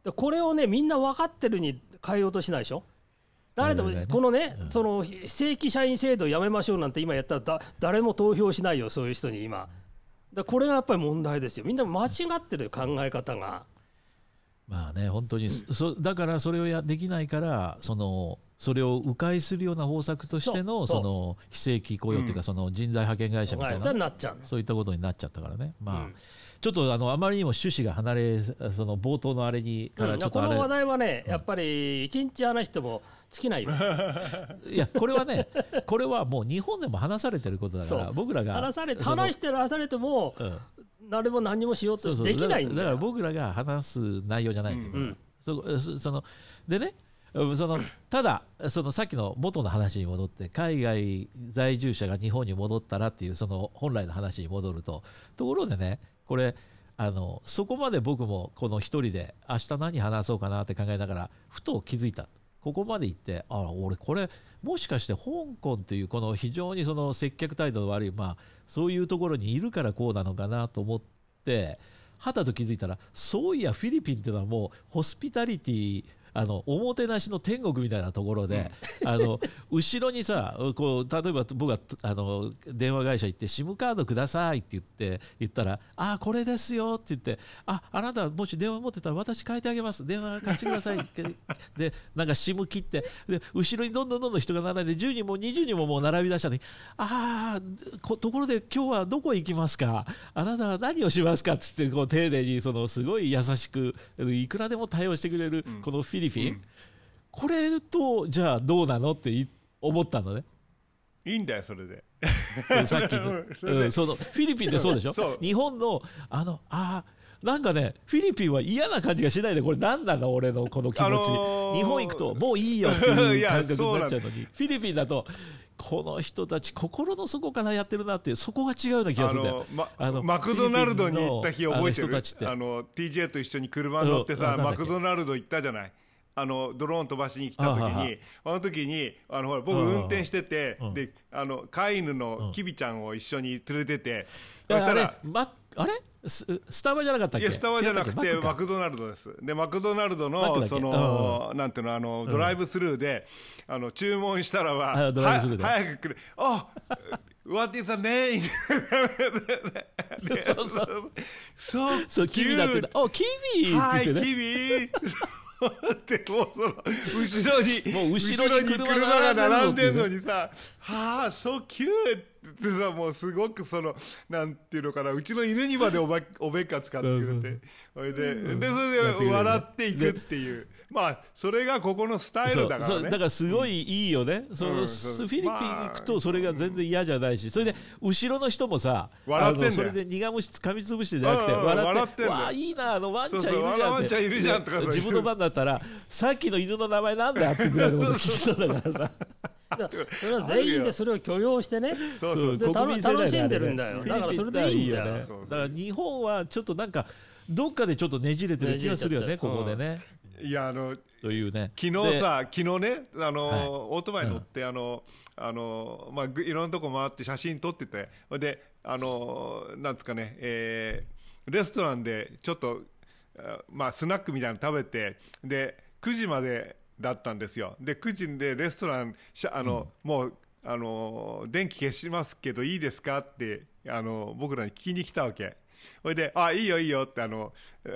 でこれをねみんな分かってるに変えようとしないでしょ？誰でもこのね、うん。その非正規社員制度やめましょうなんて今やったらだ誰も投票しないよそういう人に今。だこれがやっぱり問題ですよ。みんな間違ってるよ考え方が。まあね本当にそだからそれをやできないからそのそれを迂回するような方策としてのその非正規雇用というか、うん。その人材派遣会社みたいな、そういったことになっちゃったからね、まあうん。ちょっとあのあまりにも趣旨が離れその冒頭のあれにからうんちょっとあれ、この話題はね、やっぱり一日話しても尽きないよ。いやこれはねこれはもう日本でも話されてることだから僕らが話されて話してる話されてもうん。誰も何もしようとできないんだだから。僕らが話す内容じゃないんですよ、うん。そそそのでねそのただそのさっきの元の話に戻って海外在住者が日本に戻ったらっていうその本来の話に戻ると。ところでねこれあのそこまで僕もこの一人で明日何話そうかなって考えながらふと気づいた。ここまで行ってあ俺これもしかして香港っていうこの非常にその接客態度の悪いまあそういうところにいるからこうなのかなと思ってはたと気づいたらそういやフィリピンっていうのはもうホスピタリティあのおもてなしの天国みたいなところで、あの後ろにさこう例えば僕があの電話会社行って SIM カードくださいって言って言ったら「あこれですよ」って言って「ああなたもし電話持ってたら私変えてあげます。電話貸してください」でなんか SIM 切ってで後ろにどんどんどんどん人が並んで10人も20人ももう並び出したのに「ああこところで今日はどこへ行きますか？あなたは何をしますか」っつってこう丁寧にそのすごい優しくいくらでも対応してくれるうん。このフィリピン、うん。これとじゃあどうなのってい思ったのね？いいんだよそれで。さっきの。うんそのフィリピンってそうでしょ？日本のあのあーなんかねフィリピンは嫌な感じがしないでこれ何なの俺のこの気持ち、あのー日本行くともういいよっていう感覚になっちゃうそのにフィリピンだとこの人たち心の底からやってるなっていうそこが違うような気があするんだよ。の、まあのマクドナルドに行った日覚えてる？あの TJ と一緒に車に乗ってさ、マクドナルド行ったじゃない？あのドローン飛ばしに来た時にあの時にあのほら僕うん運転してて、うん。であの飼い犬のキビちゃんを一緒に連れてて、いやあれそしたらマあれ？ススタバじゃなかったっけ？いやスタバじゃなくてマクドナルドです。でマクドナルドのそのなんていうのあのドライブスルーであの注文したらは早く来る。あ What is the name? そうそう。そうそうキビだっておキビってはい、言ってね。キビってもうその後ろにもう後ろに車車が並んでんの並んでんのにさ「はあ so cute」ってさもうすごくそのなんていうのかなうちの犬にまでおばおべっか使ってくれて。それででそれで笑っていくっていう。まあそれがここのスタイルだからね。だからすごいいいよね、そのフィリピン行くとそれが全然嫌じゃないし。それで後ろの人もさ笑ってんそれで苦虫噛みつぶしてじゃなくて笑ってわあいいなあのワンちゃんいるじゃんって。ワンちゃんいるじゃんとか自分の番だったらさっきの犬の名前なんだってぐらいのこと 聞きそうだからさそれは全員でそれを許容してね。そうそうで国民性だよね。楽しんでるんだよ。だからそれでいいんだよ。だから日本はちょっとなんかどっかでちょっとねじれてる気がするよねここでね、いやあのというね。昨日さ、昨日ね、あのはい。オートバイ乗って、あのあのまあ、ぐいろんなとこ回って写真撮ってて、ほいで、あのなんですかね、えーレストランでちょっと、あまあ、スナックみたいなの食べて、で9時までだったんですよ、で9時でレストラン、しゃあのもうあの電気消しますけどいいですかってあの僕らに聞きに来たわけ。ほいで「あいいよいいよ」ってあのあ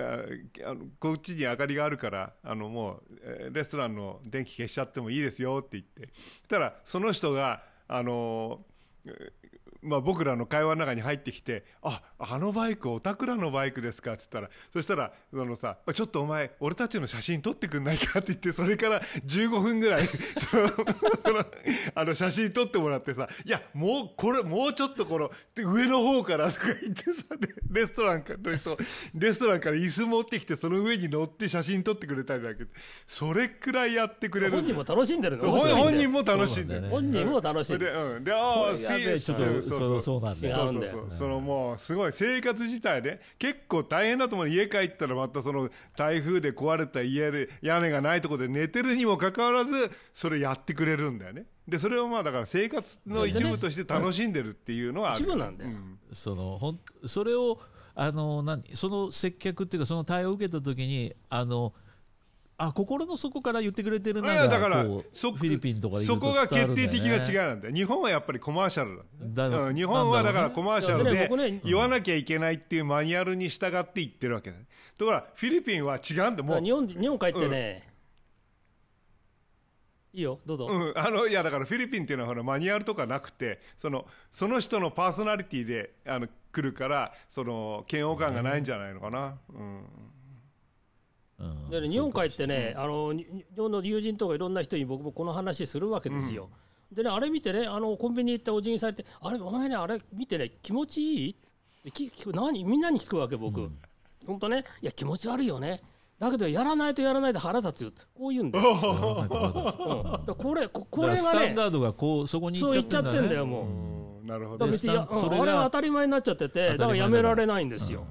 あのこっちに明かりがあるからあのもう、えーレストランの電気消しちゃってもいいですよって言って。そしたらその人があのえーまあ、僕らの会話の中に入ってきて「ああのバイクおたくらのバイクですか」っつったらそしたらそのさ「ちょっとお前俺たちの写真撮ってくんないか」って言ってそれから15分ぐらい その あの写真撮ってもらってさ「いやもうこれもうちょっとこので上の方から」とか言ってさでレストランの人レストランから椅子持ってきてその上に乗って写真撮ってくれたりだけどそれくらいやってくれる。本人も楽しんでるの？本人も楽しんでる。ね本人も楽しんでる。うん。でああそうそう。なんだよ。違うんだよそう。そうそうそのもうすごい生活自体ね結構大変だと思う家帰ったらまたその台風で壊れた家で屋根がないところで寝てるにもかかわらずそれやってくれるんだよね。でそれをまあだから生活の一部として楽しんでるっていうのはある。一部なんだよ。うん。そのほんそれをあの何その接客っていうかその対応を受けた時にあのあ心の底から言ってくれてるいなやだからそフィリピンとかでいるとそこが決定的な違いなんだよ。日本はやっぱりコマーシャルだだうん日本はだからコマーシャルで言わなきゃいけないっていうマニュアルに従って言ってるわけだところがフィリピンは違うんだもう日本日本帰ってね、いいよどうぞ、うん、あのいやだからフィリピンっていうのはほらマニュアルとかなくてそのその人のパーソナリティであの来るからその嫌悪感がないんじゃないのかな、うんうんでね日本帰ってね、あのに日本の友人とかいろんな人に僕もこの話するわけですよ。でねあれ見てねあのコンビニ行ってお辞儀されて「あれお前ねあれ見てね気持ちいい?」って聞聞く何みんなに聞くわけ僕。本当ねいや気持ち悪いよね。だけどやらないとやらないで腹立つよこう言うんだよ。うん、だからこれここれがねだからスタンダードがこうそこに行っちゃってんだよねもう。うんなるほどそれが当たり前になっちゃっててだからやめられないんですよ。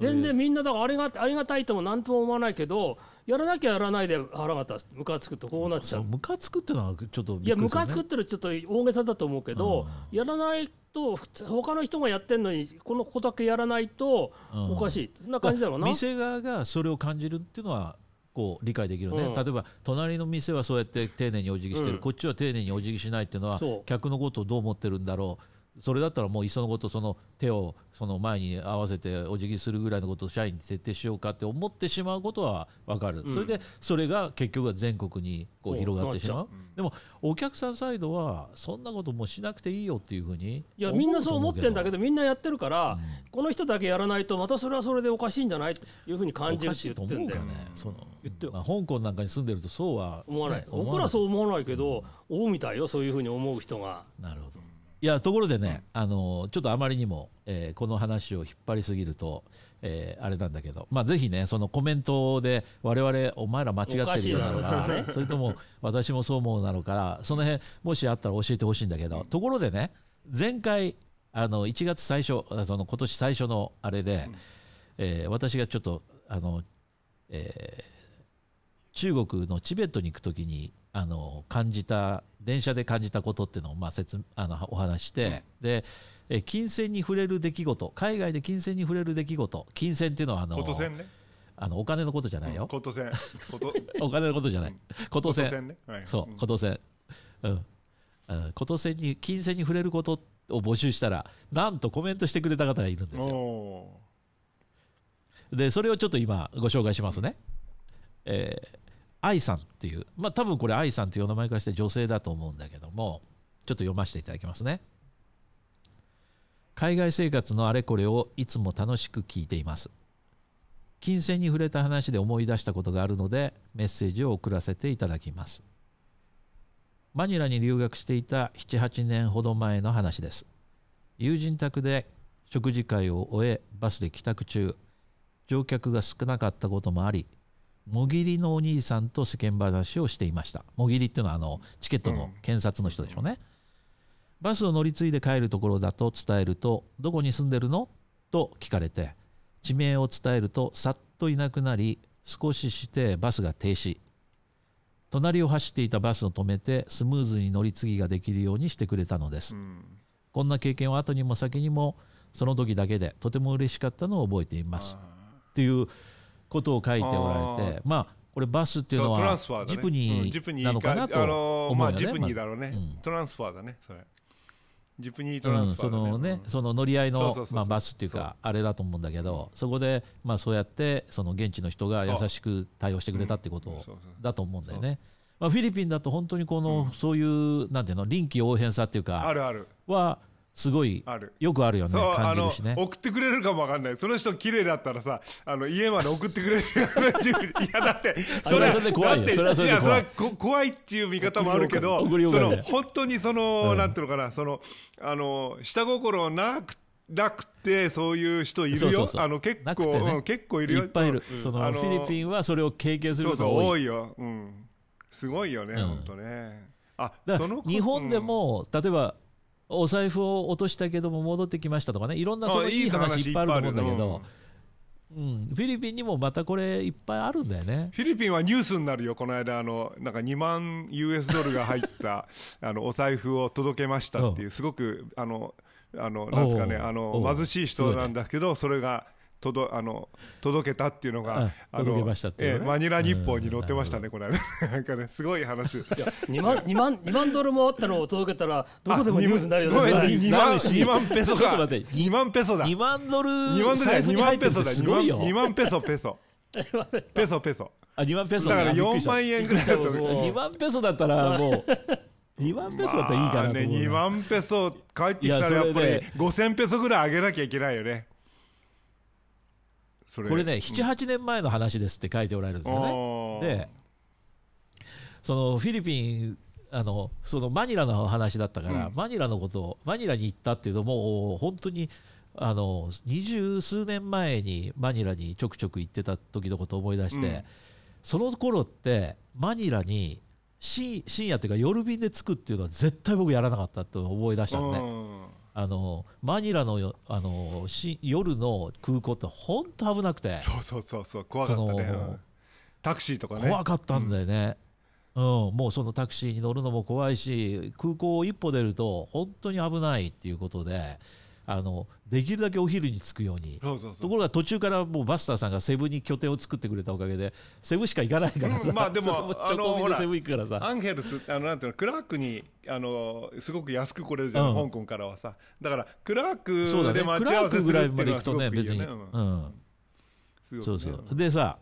全然みんなだからありがありがたいとも何とも思わないけどやらなきゃやらないで腹が立つ。ムカつくとこうなっちゃそうう。ムカつくってのはちょっとびいやムカつくってのはちょっと大げさだと思うけどやらないと他の人がやってんのにこの子だけやらないとうん。おかしい。そんな感じだろうな。店側がそれを感じるっていうのはこう理解できるね、うん。例えば隣の店はそうやって丁寧にお辞儀してる、うん。こっちは丁寧にお辞儀しないっていうのは客のことをどう思ってるんだろうそれだったらもういっそのことその手をその前に合わせてお辞儀するぐらいのことを社員に設定しようかって思ってしまうことは分かる、うん。それでそれが結局は全国にこう広がってしまう。なっでもお客さんサイドはそんなこともうしなくていいよっていうふうにいやみんなそう思ってんだけどみんなやってるから、うんこの人だけやらないとまたそれはそれでおかしいんじゃないというふうに感じるって言って。ね。その。言ってよ。まあ、香港なんかに住んでるとそうは思わない。ね僕らそう思わないけど思うみたいよそういうふうに思う人が。なるほどいやところでね、あのちょっとあまりにも、えーこの話を引っ張りすぎると、えーあれなんだけど、まあ、ぜひねそのコメントで我々お前ら間違ってるよなのおかそれとも私もそう思うなのかその辺もしあったら教えてほしいんだけどところでね前回あの1月最初あその今年最初のあれで、えー私がちょっとあの、えー中国のチベットに行くときにあの感じた電車で感じたことっていうのをまあ説あのお話しして、でえー金銭に触れる出来事海外で金銭に触れる出来事金銭っていうのはあのことせんね。あのお金のことじゃないよ、ことせん。お金のことじゃない。ことことせん。せんね。はいそうことせん。うん。うんことせんに金銭に触れることを募集したらなんとコメントしてくれた方がいるんですよ。おでそれをちょっと今ご紹介しますね。えー愛さんっていうまあ多分これ愛さんというお名前からして女性だと思うんだけどもちょっと読ませていただきますね。海外生活のあれこれをいつも楽しく聞いています。金銭に触れた話で思い出したことがあるのでメッセージを送らせていただきます。マニラに留学していた78年ほど前の話です。友人宅で食事会を終えバスで帰宅中乗客が少なかったこともありもぎりのお兄さんと世間話をしていました。もぎりっていうのはあのチケットの検察の人でしょうね、バスを乗り継いで帰るところだと伝えるとどこに住んでるの？と聞かれて地名を伝えるとさっといなくなり少ししてバスが停止。隣を走っていたバスを止めてスムーズに乗り継ぎができるようにしてくれたのです。ーうん。こんな経験を後にも先にもその時だけでとても嬉しかったのを覚えています。っていうことを書いておられてまあこれバスっていうのそうトラはンスファーだね。ジプうんニーなのかなとあのー思うよね。まあジプニーまだろうね。うん。トランスファーだねそれ。ジプニートランスファーだね。のねうん。その乗り合いのまあバスっていうかあれだと思うんだけどそこでまあそうやってその現地の人が優しく対応してくれたってことだと思うんだよね。まあフィリピンだと本当にこのそういうなんていうの臨機応変さっていうかあるある。はすごいある。よくあるよね感じるしね。送ってくれるかもわかんない。その人綺麗だったらさあの家まで送ってくれる いやだってそれはそれで怖いよ。それはそれで怖い。やそれはこ怖いっていう見方もあるけどその本当にその、うん。なんていうのかなそのあの下心なくなくてそういう人いるよ。あの結構、ね。うん結構いるよ。いっぱいいる、うんそのあのフィリピンはそれを経験することが多い。よ、うん、すごいよね、うん。本当ね。あだ日本でも、例えばお財布を落としたけども戻ってきましたとかね。いろんなそいい話いっぱいあると思うんだけど、うん、フィリピンにもまたこれいっぱいあるんだよね。フィリピンはニュースになるよ、この間、あのなんか2万 US ドルが入った あのお財布を届けましたっていう、すごくあのあのなんですかね、あのう。貧しい人なんだけど、それが届あの届けたっていうのが、あ届けましたっていうね。ええマニラ日報に載ってましたね、この間、なんかね、すごい話。2万 2万2万ドルもあったのを届けたらどこでもニュースになるよごめんね。2な万るし。2万ペソちょっかと待って。2万ペソだ。2万ドル2万ドルだよ2財布に入万ペソだ。2万すごいよ。2万ペソペソ。ペソペソ。あ2万ペソ。だから4びっくりした。万円ぐらいだと思うもう2万ペソだったらもう2万ペソだったらいいかなと思うな、まあね、2万ペソ帰ってきたらやっぱりいやそれで。5000ペソぐらい上げなきゃいけないよねこれね78年前の話ですって書いておられるんですよね。ねでそのフィリピンあのそのマニラの話だったから、うん。マニラのことをマニラに行ったっていうのも本当にあの二十数年前にマニラにちょくちょく行ってた時のことを思い出して、うん。その頃ってマニラに深深夜っていうか夜便で着くっていうのは絶対僕やらなかったと思い出したのね。あのマニラのよあのし夜の空港って本当危なくて。そうそうそうそう怖かったね。タクシーとかね。怖かったんだよね、うん。もうそのタクシーに乗るのも怖いし空港を一歩出ると本当に危ないっていうことであのできるだけお昼に着くように。ところが途中からもうバスターさんがセブンに拠点を作ってくれたおかげでセブンしか行かないからさ、うんまあでも あのほら直行便でセブン行くからさ。アンヘルスあのなんていうのクラークにあのすごく安く来れるじゃん、うん。香港からはさ。だからクラークで待クち合わせするっていうのはまで行くとね。すごくいいよね別に、うん、うん。そうそうでさ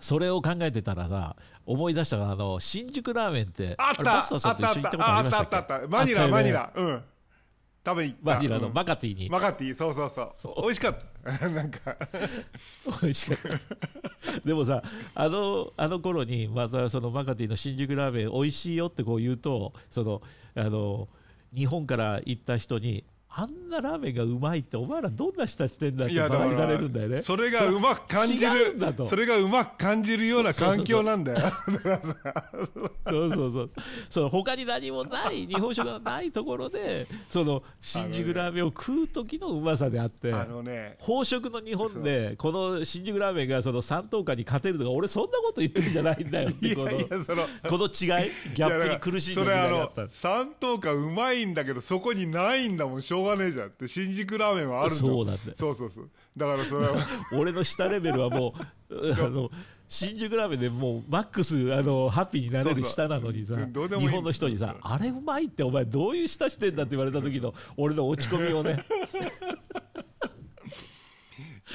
それを考えてたらさ思い出したのがあの新宿ラーメンってあった！れバスターさんと一緒に行ったことありましたっけ？あったあったあったマニラ、マニラ。うん食べに行った。マニラのうん。マカティに。マカティそうそうそう。そう。美味しかった。なんか。美味しかった。でもさあのあの頃にまたそのマカティの新宿ラーメン美味しいよってこう言うとそのあの日本から行った人にあんなラーメンがうまいってお前らどんな舌してんだってされるんだよね。それがうまく感じ違るうんだと。それがうまく感じるような環境なんだよ。そうそうそう。その他に何もない日本食がないところでその新宿ラーメンを食う時のうまさであってあのね飽食の日本でこの新宿ラーメンがその三等価に勝てるとか俺そんなこと言ってるんじゃないんだよって このいやこの違いギャップに苦しい時それあの代だった。三等価うまいんだけどそこにないんだもんしょうがねえじゃんって新宿ラーメンはあるんだもそうなんだよ。そうそうそう。だからそれは。俺の下レベルはもう あの新宿ラーメンでもうマックスあのハッピーになれる下なのにさ日本の人にさあれうまいってお前どういう舌してんだって言われた時の俺の落ち込みをね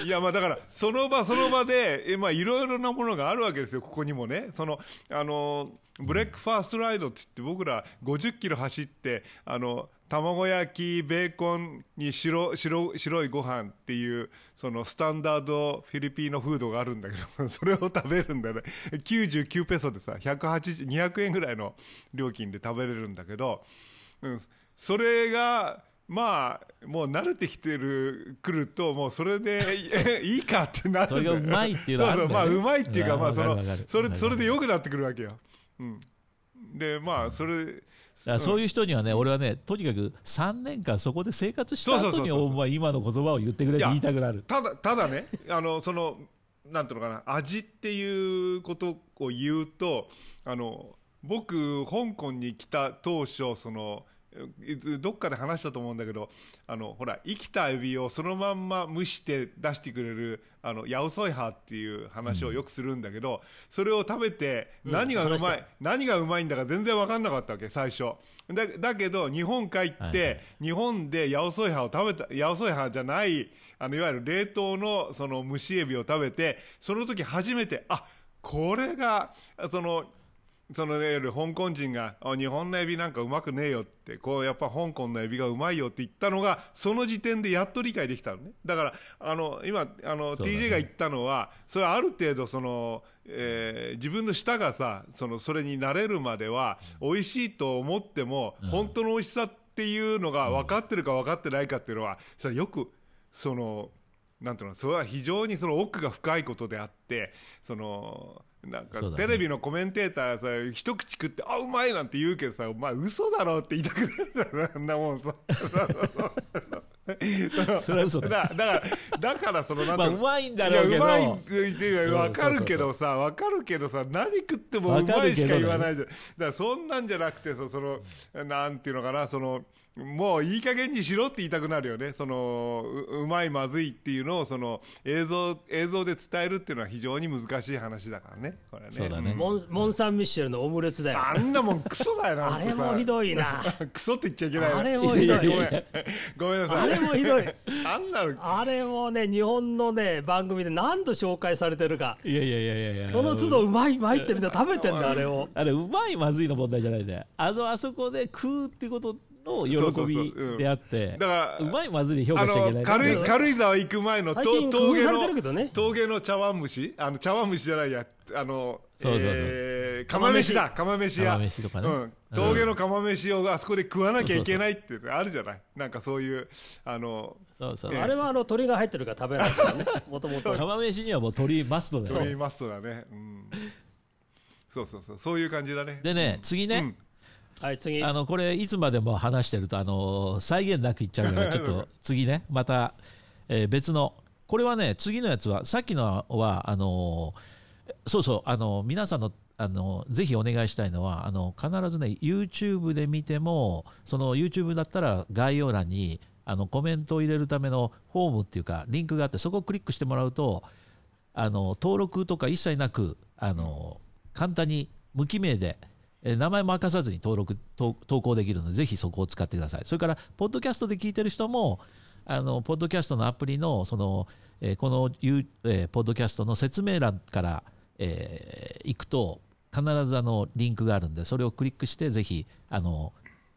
いやまあだからその場その場でえまあいろいろなものがあるわけですよここにもね。そのあの breakfast ride って言って僕ら50キロ走ってあの卵焼きベーコンに白白白いご飯っていうその standard Filipino food があるんだけど それを食べるんだよね99ペソでさ180 200円ぐらいの料金で食べれるんだけど、うん、それがまあもう慣れてきてるくるともうそれでい いいかってなる。それがうまいっていうのはあるんだよね。そうそうまあうまいっていうかうん。まあそのそれそれで良くなってくるわけよ、うん、でまあそれそういう人にはね、俺はね、とにかく3年間そこで生活した後に、お前、今の言葉を言ってくれって言いたくなる。ただただね あのそのなんていうのかな味っていうことを言うとあの僕香港に来た当初そのどっかで話したと思うんだけどあのほら生きたエビをそのまんま蒸して出してくれるあのヤオソイハっていう話をよくするんだけど、それを食べて何がうまい、話した。何がうまいんだか全然分かんなかったわけ最初。だだけど日本帰って、はいはい。日本で八百ソイハを食べた八百ソイハじゃないあのいわゆる冷凍のその蒸しエビを食べてその時初めてあこれがそのそのいわゆる香港人があ日本のエビなんかうまくねえよってこうやっぱ香港のエビがうまいよって言ったのがその時点でやっと理解できたのね。だからあの今あの、TJ が言ったのはそれはある程度その、えー自分の舌がさそのそれに慣れるまでは美味しいと思っても、本当の美味しさっていうのが分かってるか分かってないかっていうのはそれはよくそのなんていうのそれは非常にその奥が深いことであってそのなんかテレビのコメンテーターさ一口食ってあうまいなんて言うけどさお前嘘だろって言いたくなるじゃんあんなもんさ。それは嘘だだだからだからそのなんてまあ、いうまいんだろうけど、うまいって分かるけどさ分かるけどさ何食ってもうまいしか言わないじゃん。だからそんなんじゃなくてさそのなんていうのかなそのもういい加減にしろって言いたくなるよね。そのううまいまずいっていうのをその映像映像で伝えるっていうのは非常に難しい話だからね。これね。そうだね。モンモン・サン・ミッシェルのオムレツだよ。あんなもんクソだよなあれもひどいな。クソって言っちゃいけないあれもひどい。ごめん。やごめんなさい。あれもひどい。あんなの。あれもね日本のね番組で何度紹介されてるか。いやいやいやいやいや、その都度うまいうまいってみんな食べてんだよあれを。あれ、うまいまずいの問題じゃないんだよ。あの、あそこで食うってことの喜びであって、だからうまいまずいで評価あしちゃいけない。の軽いだ軽井沢行く前の峠のてるけどね。峠の茶碗蒸し？あの茶碗蒸しじゃないや。あのそうそうそう。えー釜飯だ。釜飯。屋。釜飯とかね。うん、峠の釜飯をあそこで食わなきゃいけないってあるじゃない？なんかそういうあのそうそう。あれはあの鳥が入ってるから食べないからねもともと釜飯にはもう鳥マストだよ。トリマストだね、うん、そうそうそうそういう感じだねでね、次ね、うんはい次。あのこれいつまでも話してるとあの際限なく言っちゃうからちょっと次ね。また、えー別の。これはね次のやつはさっきのはあのそうそうあの皆さんのあのぜひお願いしたいのはあの必ずね YouTube で見てもその YouTube だったら概要欄にあのコメントを入れるためのフォームっていうかリンクがあってそこをクリックしてもらうとあの登録とか一切なくあの簡単に無記名でえー名前も明かさずに登録投投稿できるのでぜひそこを使ってください。それからポッドキャストで聞いてる人もあのポッドキャストのアプリのその、えーこの、ゆえーポッドキャストの説明欄から、えー行くと必ずあのリンクがあるんでそれをクリックしてぜひあの、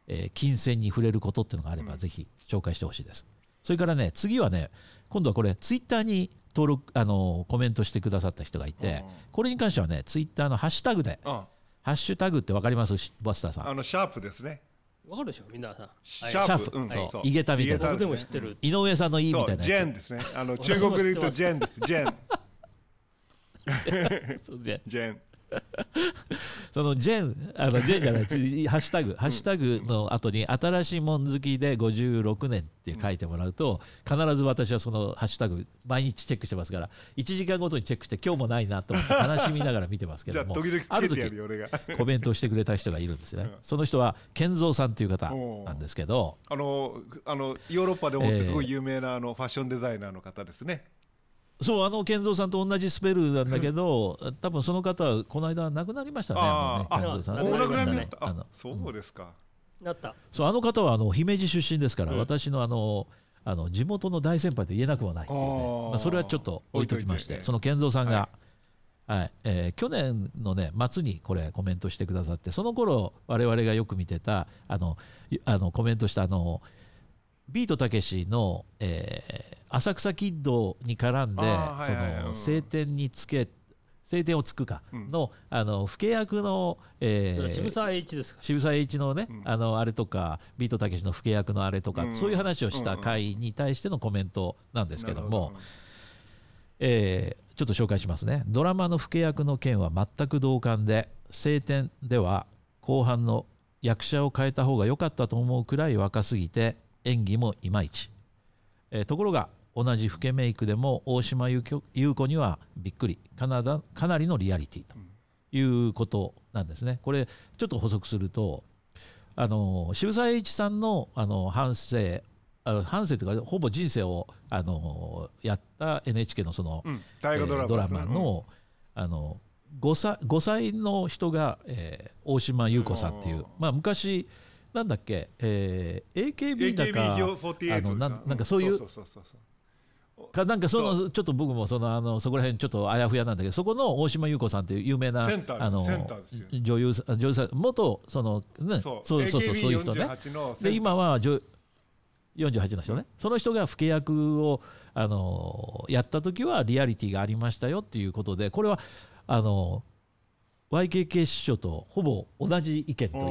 えー金銭に触れることっていうのがあれば、ぜひ紹介してほしいです。それからね次はね今度はこれツイッターに登録あのコメントしてくださった人がいて、これに関してはねツイッターのハッシュタグでうんハッシュタグってわかります？しバスターさん。あのシャープですね。わかるでしょ皆さん。シはい。ャープ、うん、そう。そう。井桁みたいな僕でも知ってる。井上さんの「いい」みたいなやジェンですね。あの 中国で言うとジェンです。ジェン。ジェン そのジェンあのジェンじゃないつハッシュタグハッシュタグの後に新しいもん好きで56年って書いてもらうと必ず私はそのハッシュタグ毎日チェックしてますから1時間ごとにチェックして今日もないなと思って悲しみながら見てますけどもある時コメントをしてくれた人がいるんですね。うん。その人は健三さんという方なんですけどあのあのヨーロッパでもってすごい有名なあのファッションデザイナーの方ですねそうあの健三さんと同じスペルなんだけど多分その方はこの間亡くなりましたねあーもうね健三さん。亡くなりになねった。ああのそうですか。なった。そうあの方はあの姫路出身ですから、うん。私のあのあの地元の大先輩と言えなくもないっていうね。まあ、それはちょっと置いときましてて。その健三さんが、ははい。えー去年の、ね、末にこれコメントしてくださってその頃我々がよく見てたあのいあのコメントしたあのビートたけしの、えー浅草キッドに絡んで、その晴天につけ晴天をつくかうん。の,、あの老け役の、えー渋沢栄一ですか？渋沢栄一のね、うん。あのあれとかビートたけしの老け役のあれとか、うん。そういう話をした回に対してのコメントなんですけども、えーちょっと紹介しますね。ドラマの老け役の件は全く同感で晴天では後半の役者を変えた方が良かったと思うくらい若すぎて演技もいまいち、えーところが同じ老けメイクでも大島優子にはびっくり。かなだかなりのリアリティということなんですね。これちょっと補足するとあの渋沢栄一さんのあの半生あ半生というかほぼ人生をあのやった NHK のその、うん大河ドラマ,、えードラマの,、あの 5, 歳5歳の人が、えー大島優子さんっていう。うん、まあ、昔なんだっけ、えー AKB だか AKB48 あのなんなんかそういうかなんかそそのちょっと僕もそのあのそこら辺ちょっとあやふやなんだけどそこの大島優子さんっていう有名なあの女優さん女優さん元そのねそそううそうそうそういう人ね。AKB48 ので今は女48の人ね、その人が老け役をあのやった時はリアリティがありましたよっていうことでこれはあの YKK 師匠とほぼ同じ意見という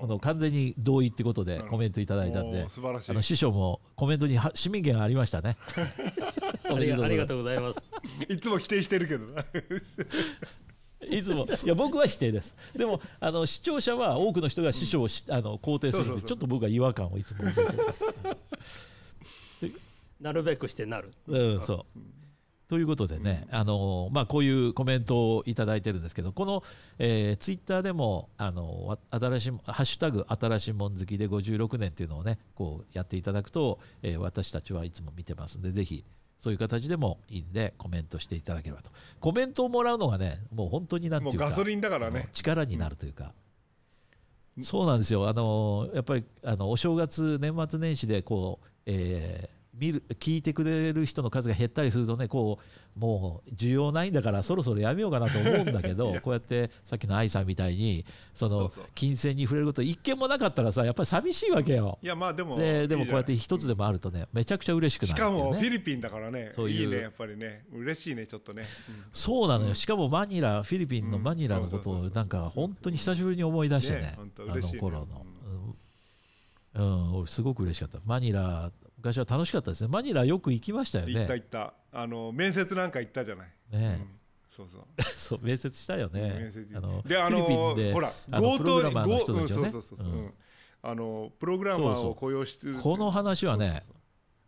その完全に同意ってことでコメントいただいたんおでー素晴らしい。あの師匠もコメントには市民権ありましたね。ありがとうございます。いつも否定してるけど。な いつも。いや僕は否定です。でもあの視聴者は多くの人が師匠をし、あの肯定するんでちょっと僕は違和感をいつも覚えてます、なるべくしてなる。うん、そうということでね、あのまあ、こういうコメントをいただいてるんですけどこの、えーツイッターでもあのわ新しい「ハッシュタグ新しいもん好きで56年」っていうのをねこうやっていただくと、えー私たちはいつも見てますんでぜひそういう形でもいいんでコメントしていただければと。コメントをもらうのがねもう本当になんていうかもうガソリンだからね。力になるというか、そうなんですよ。あのやっぱりあのお正月年末年始でこう、えー見る聞いてくれる人の数が減ったりするとねこうもう需要ないんだからそろそろやめようかなと思うんだけど こうやってさっきの愛さんみたいにその金銭に触れること一件もなかったらさやっぱり寂しいわけよ。いやまあでもででもこうやって一つでもあるとねめちゃくちゃ嬉しくなしかるっていうねもフィリピンだからねそういういいねやっぱりね。嬉しいねちょっとね、そうなのよ。しかもマニラフィリピンのマニラのことをなんか本当に久しぶりに思い出してねね本当あの頃の、うん。うん、俺すごく嬉しかった。マニラ昔は楽しかったですね。マニラよく行きましたようん、行ったね行った。あの面接なんか行ったじゃない、ねうん。そうそう。そう面接したよね。面接あのであのほら強盗プログラマーの人たちをね。うんそうそうそうそう、うん。うん。あのプログラマーを雇用してるこの話はね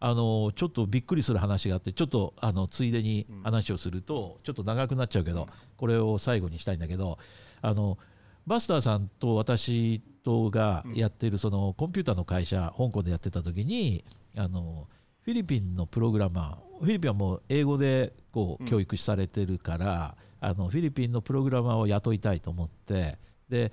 あのちょっとびっくりする話があってちょっとあのついでに話をするとちょっと長くなっちゃうけど、これを最後にしたいんだけどあのバスターさんと私とがやってるそのコンピューターの会社香港でやってた時にあのフィリピンのプログラマーフィリピンはもう英語でこう教育されてるから、あのフィリピンのプログラマーを雇いたいと思ってで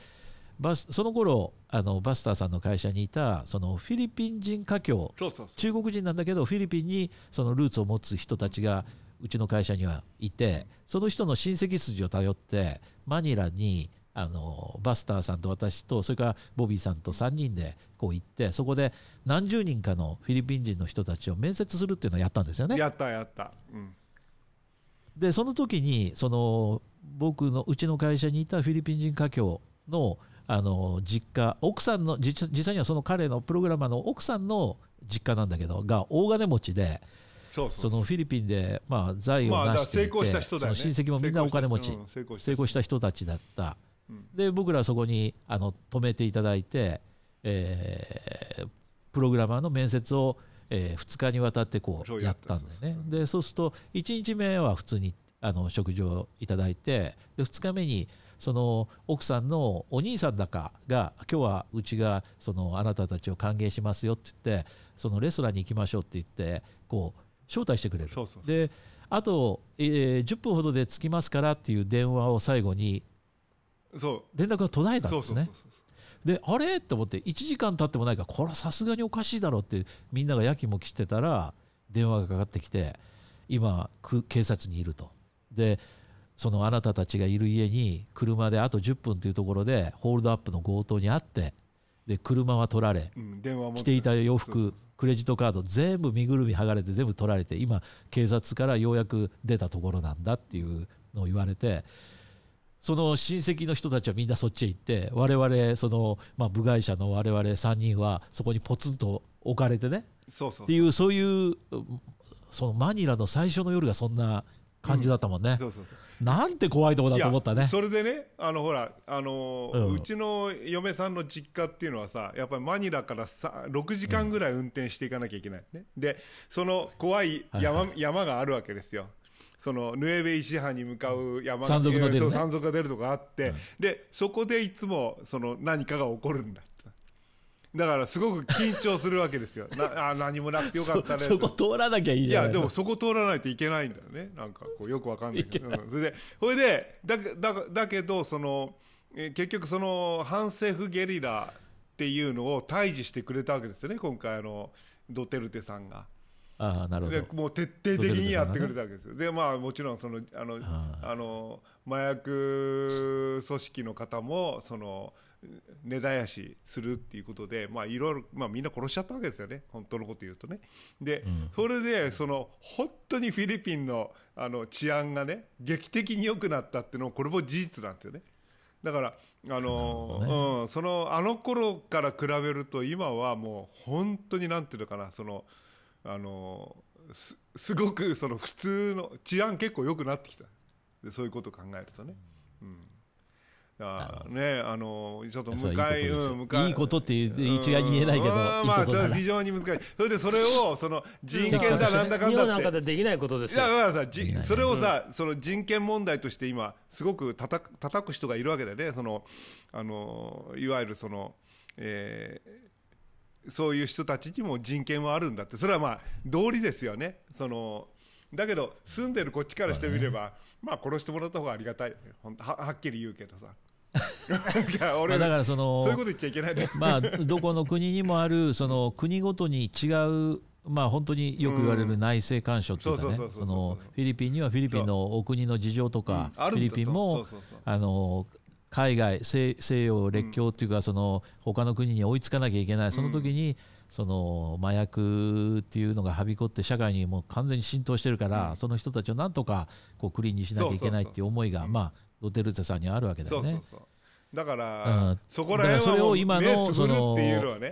バスその頃あのバスターさんの会社にいたそのフィリピン人華僑中国人なんだけどフィリピンにそのルーツを持つ人たちがうちの会社にはいてその人の親戚筋を頼ってマニラにあのバスターさんと私とそれからボビーさんと3人でこう行ってそこで何十人かのフィリピン人の人たちを面接するっていうのをやったんですよね。やったやった、うん、でその時にその僕のうちの会社にいたフィリピン人華僑のあの実家奥さんの実実際にはその彼のプログラマーの奥さんの実家なんだけどが大金持ちでそうそうそのフィリピンでまあ財を成していて、まその親戚もみんなお金持ち。成功した人。たちだった、うんで僕らはそこにあの止めていただいて、えープログラマーの面接を、え2日にわたってこそううやったんだよね。でそうすると1日目は普通にあの食事をいただいてで2日目にその奥さんのお兄さんだかが今日はうちがそのあなたたちを歓迎しますよって言ってそのレストランに行きましょうって言ってこう招待してくれる。であと、えー10分ほどで着きますからっていう電話を最後にそ連絡が途絶えたんですね。であれ？と思って1時間経ってもないからこれはさすがにおかしいだろうってみんながやきもきしてたら電話がかかってきて今く警察にいると。でそのあなたたちがいる家に車であと10分というところでホールドアップの強盗にあってで車は取られうん、電話も着ていた洋服クレジットカード全部身ぐるみ剥がれて全部取られて今警察からようやく出たところなんだっていうのを言われてその親戚の人たちはみんなそっちへ行って我々その、まあ、部外者の我々3人はそこにポツンと置かれてねっていうそういうそのマニラの最初の夜がそんな感じだったもんね、なんて怖いとこだと思ったね。それでねあのほらあの、ううんちの嫁さんの実家っていうのはさやっぱりマニラからさ6時間ぐらい運転していかなきゃいけない。ね、でその怖い山,、はい。山があるわけですよそのヌエベ石藩に向かう山が山賊の出るね。山賊が出るとこがあって、でそこでいつもその何かが起こるんだだからすごく緊張するわけですよ。なあ何もなくてよかったねそ そこ通らなきゃいいいじゃないやでもそこ通らないといけないんだよね。なんかこうよくわかんない。けど、うんそれでそれでだけだだけどその、えー結局その反政府ゲリラっていうのを対峙してくれたわけですよね。今回あのドテルテさんが。ああなるほどでもう徹底的にやってくれたわけですよ。でまあもちろんそのあのああの麻薬組織の方もその根絶やしするっていうことでまあいろいろまあみんな殺しちゃったわけですよね本当のこと言うとね。で、んそれでその本当にフィリピンのあの治安がね劇的に良くなったっていうのもこれも事実なんですよね。だからあの、うん、そのあの頃から比べると今はもう本当になんていうのかなそのあのすすごくその普通の治安結構良くなってきた。でそういうことを考えるとね。うん。だからね、あのちょっと向かい、はい。いこといいことっていう一概に言えないけどまあ、それは非常に難しい。それでそれをその人権だなんだかん日本なんかだって。でできないことですよ。いやだからさ、じそれをさ、その人権問題として今すごく叩く叩く人がいるわけだよね。そのあのいわゆるその、えーそういう人たちにも人権はあるんだって、それはまあ道理ですよね。そのだけど住んでるこっちからしてみれば、まあ殺してもらった方がありがたい。ははっきり言うけどさ。いやま俺あだからそのそういうこと言っちゃいけないね。まあ、どこの国にもあるその国ごとに違う、まあ、本当によく言われる内政干渉というかね。フィリピンにはフィリピンのお国の事情とか、フィリピンそもあの海外西西洋列強っていうか、その他の国に追いつかなきゃいけない。その時に、その麻薬っていうのがはびこって社会にもう完全に浸透してるから、うん。その人たちをなんとかこうクリーンにしなきゃいけないっていう思いが、まあ、ドテルテさんにはあるわけだよね。だから、うん。そこらそれら辺はもうを今目のその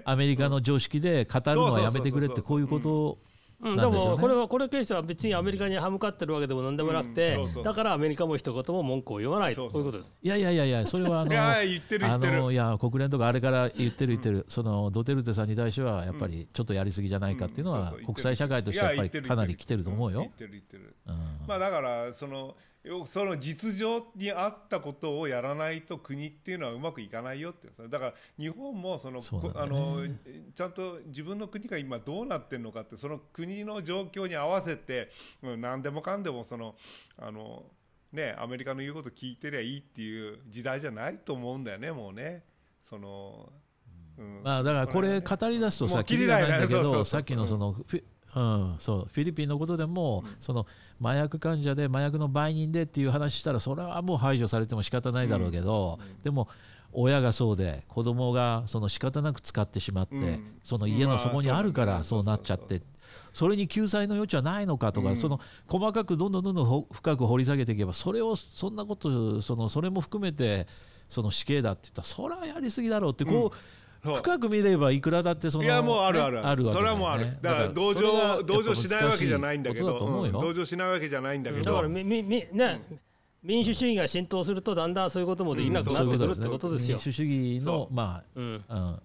アメリカの常識で語るのはやめてくれってこういうことうん、でもこれはこれケースは別にアメリカに歯向かってるわけでもなんでもなくて、だからアメリカも一言も文句を言わないということです。いやいやいやいやそれはあいのや言ってる言あのいや国連とかあれから言ってる言ってる、そのドテルテさんに対してはやっぱりちょっとやりすぎじゃないかっていうのは国際社会としてはやっぱりかなり来てると思うよ。言っ。てる言ってる。うんまあだからそのよその実情に合ったことをやらないと国っていうのはうまくいかないよってだから日本もそのそうなんだあのちゃんと自分の国が今どうなってるのかってその国の状況に合わせてうん何でもかんでもそのあのねアメリカの言うこと聞いてりゃいいっていう時代じゃないと思うんだよねもうね。その、うん。まあだからこれ語り出すとさきりがない。んだけどさっきのそのうん、そうフィリピンのことでも、その麻薬患者で麻薬の売人でっていう話したらそれはもう排除されても仕方ないだろうけど、でも親がそうで子供がその仕方なく使ってしまって、うん。その家の底にあるかまあらそうなっちゃって、それに救済の余地はないのかとか、うん。その細かくどんどんどんどんほ深く掘り下げていけばそれをそんなことそのそれも含めてその死刑だって言ったらそれはやりすぎだろうってこう深く見ればいくらだってそのいやもうあるあるねあるわけね。それはもうある。だから同情同情しないわけじゃないんだけどうん。同情しないわけじゃないんだけど。だからみみみね民主主義が浸透するとだんだんそういうこともできなくなってくるってことですよ。民。主主義のそまう。んあ、うん、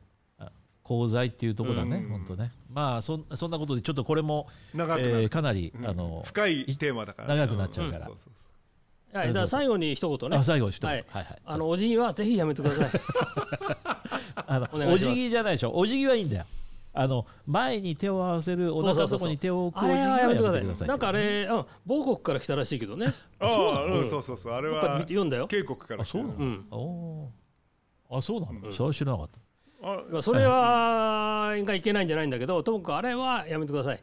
あ功罪っていうところだね、うん。本当ね。まあそんそんなことでちょっとこれも、長くなる。えーかなり、うん。あの深いテーマだから。長くなっちゃうから。はい、だから最後に一言ね。あ。最後一言、ははいい、はい。あのお辞儀はぜひやめてください。あのお辞儀じゃないでしょ。お辞儀はいいんだよ。あの前に手を合わせるお腹のところに手を置くお辞儀はあれはやめてください。なんかあれ、うん、某国から来たらしいけどね。ああの？うんそうそうそうあれは読んだよ。渓谷からあそうなの、あそうなの、それは知らなかった。あそれはがいけないんじゃないんだけど、ともかくあれはやめてください。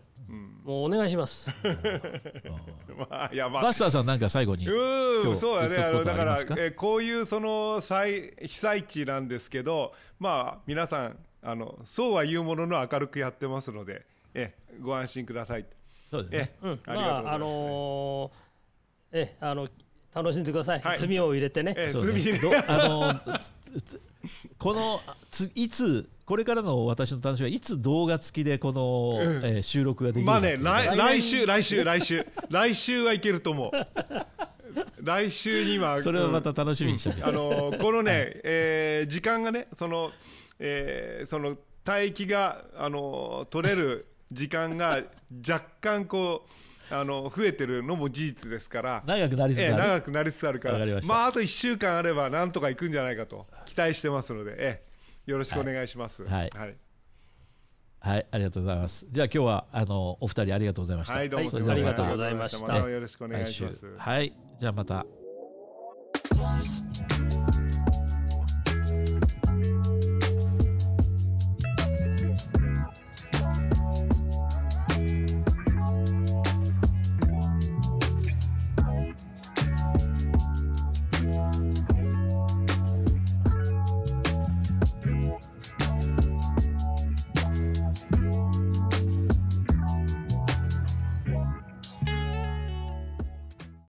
うんもうお願いします。まあいやまあバスターさんなんか最後に。うん、そうだね、あのだからえーこういうその災被災地なんですけど、まあ、皆さんあの、そうは言うものの明るくやってますので、えご安心ください。そうですね。えうん。ありがとうございますまああのーえあの楽しんでください。はい。炭を入れてね。えそうね。炭入れどあのこのついつこれからの私の楽しみはいつ動画付きでこの、えー収録ができるまあね、来来週、来週、来週、来週はいけると思う。来週には、それをまうんた楽しみにしておきまあすのこのね、えー時間がね、その、えーその帯域が、あの取れる時間が若干こう、あの増えてるのも事実ですから、長くなりつつえーある、長くなりつつあるから。わかりました。まあ、あと1週間あれば、なんとかいくんじゃないかと期待してますので、えーよろしくお願いします。はい。はい。はい。ありがとうございます。じゃあ今日はあのお二人ありがとうございました、はい、どうも。ありがとうまございました。またよろしくお願いします。はい。じゃあまた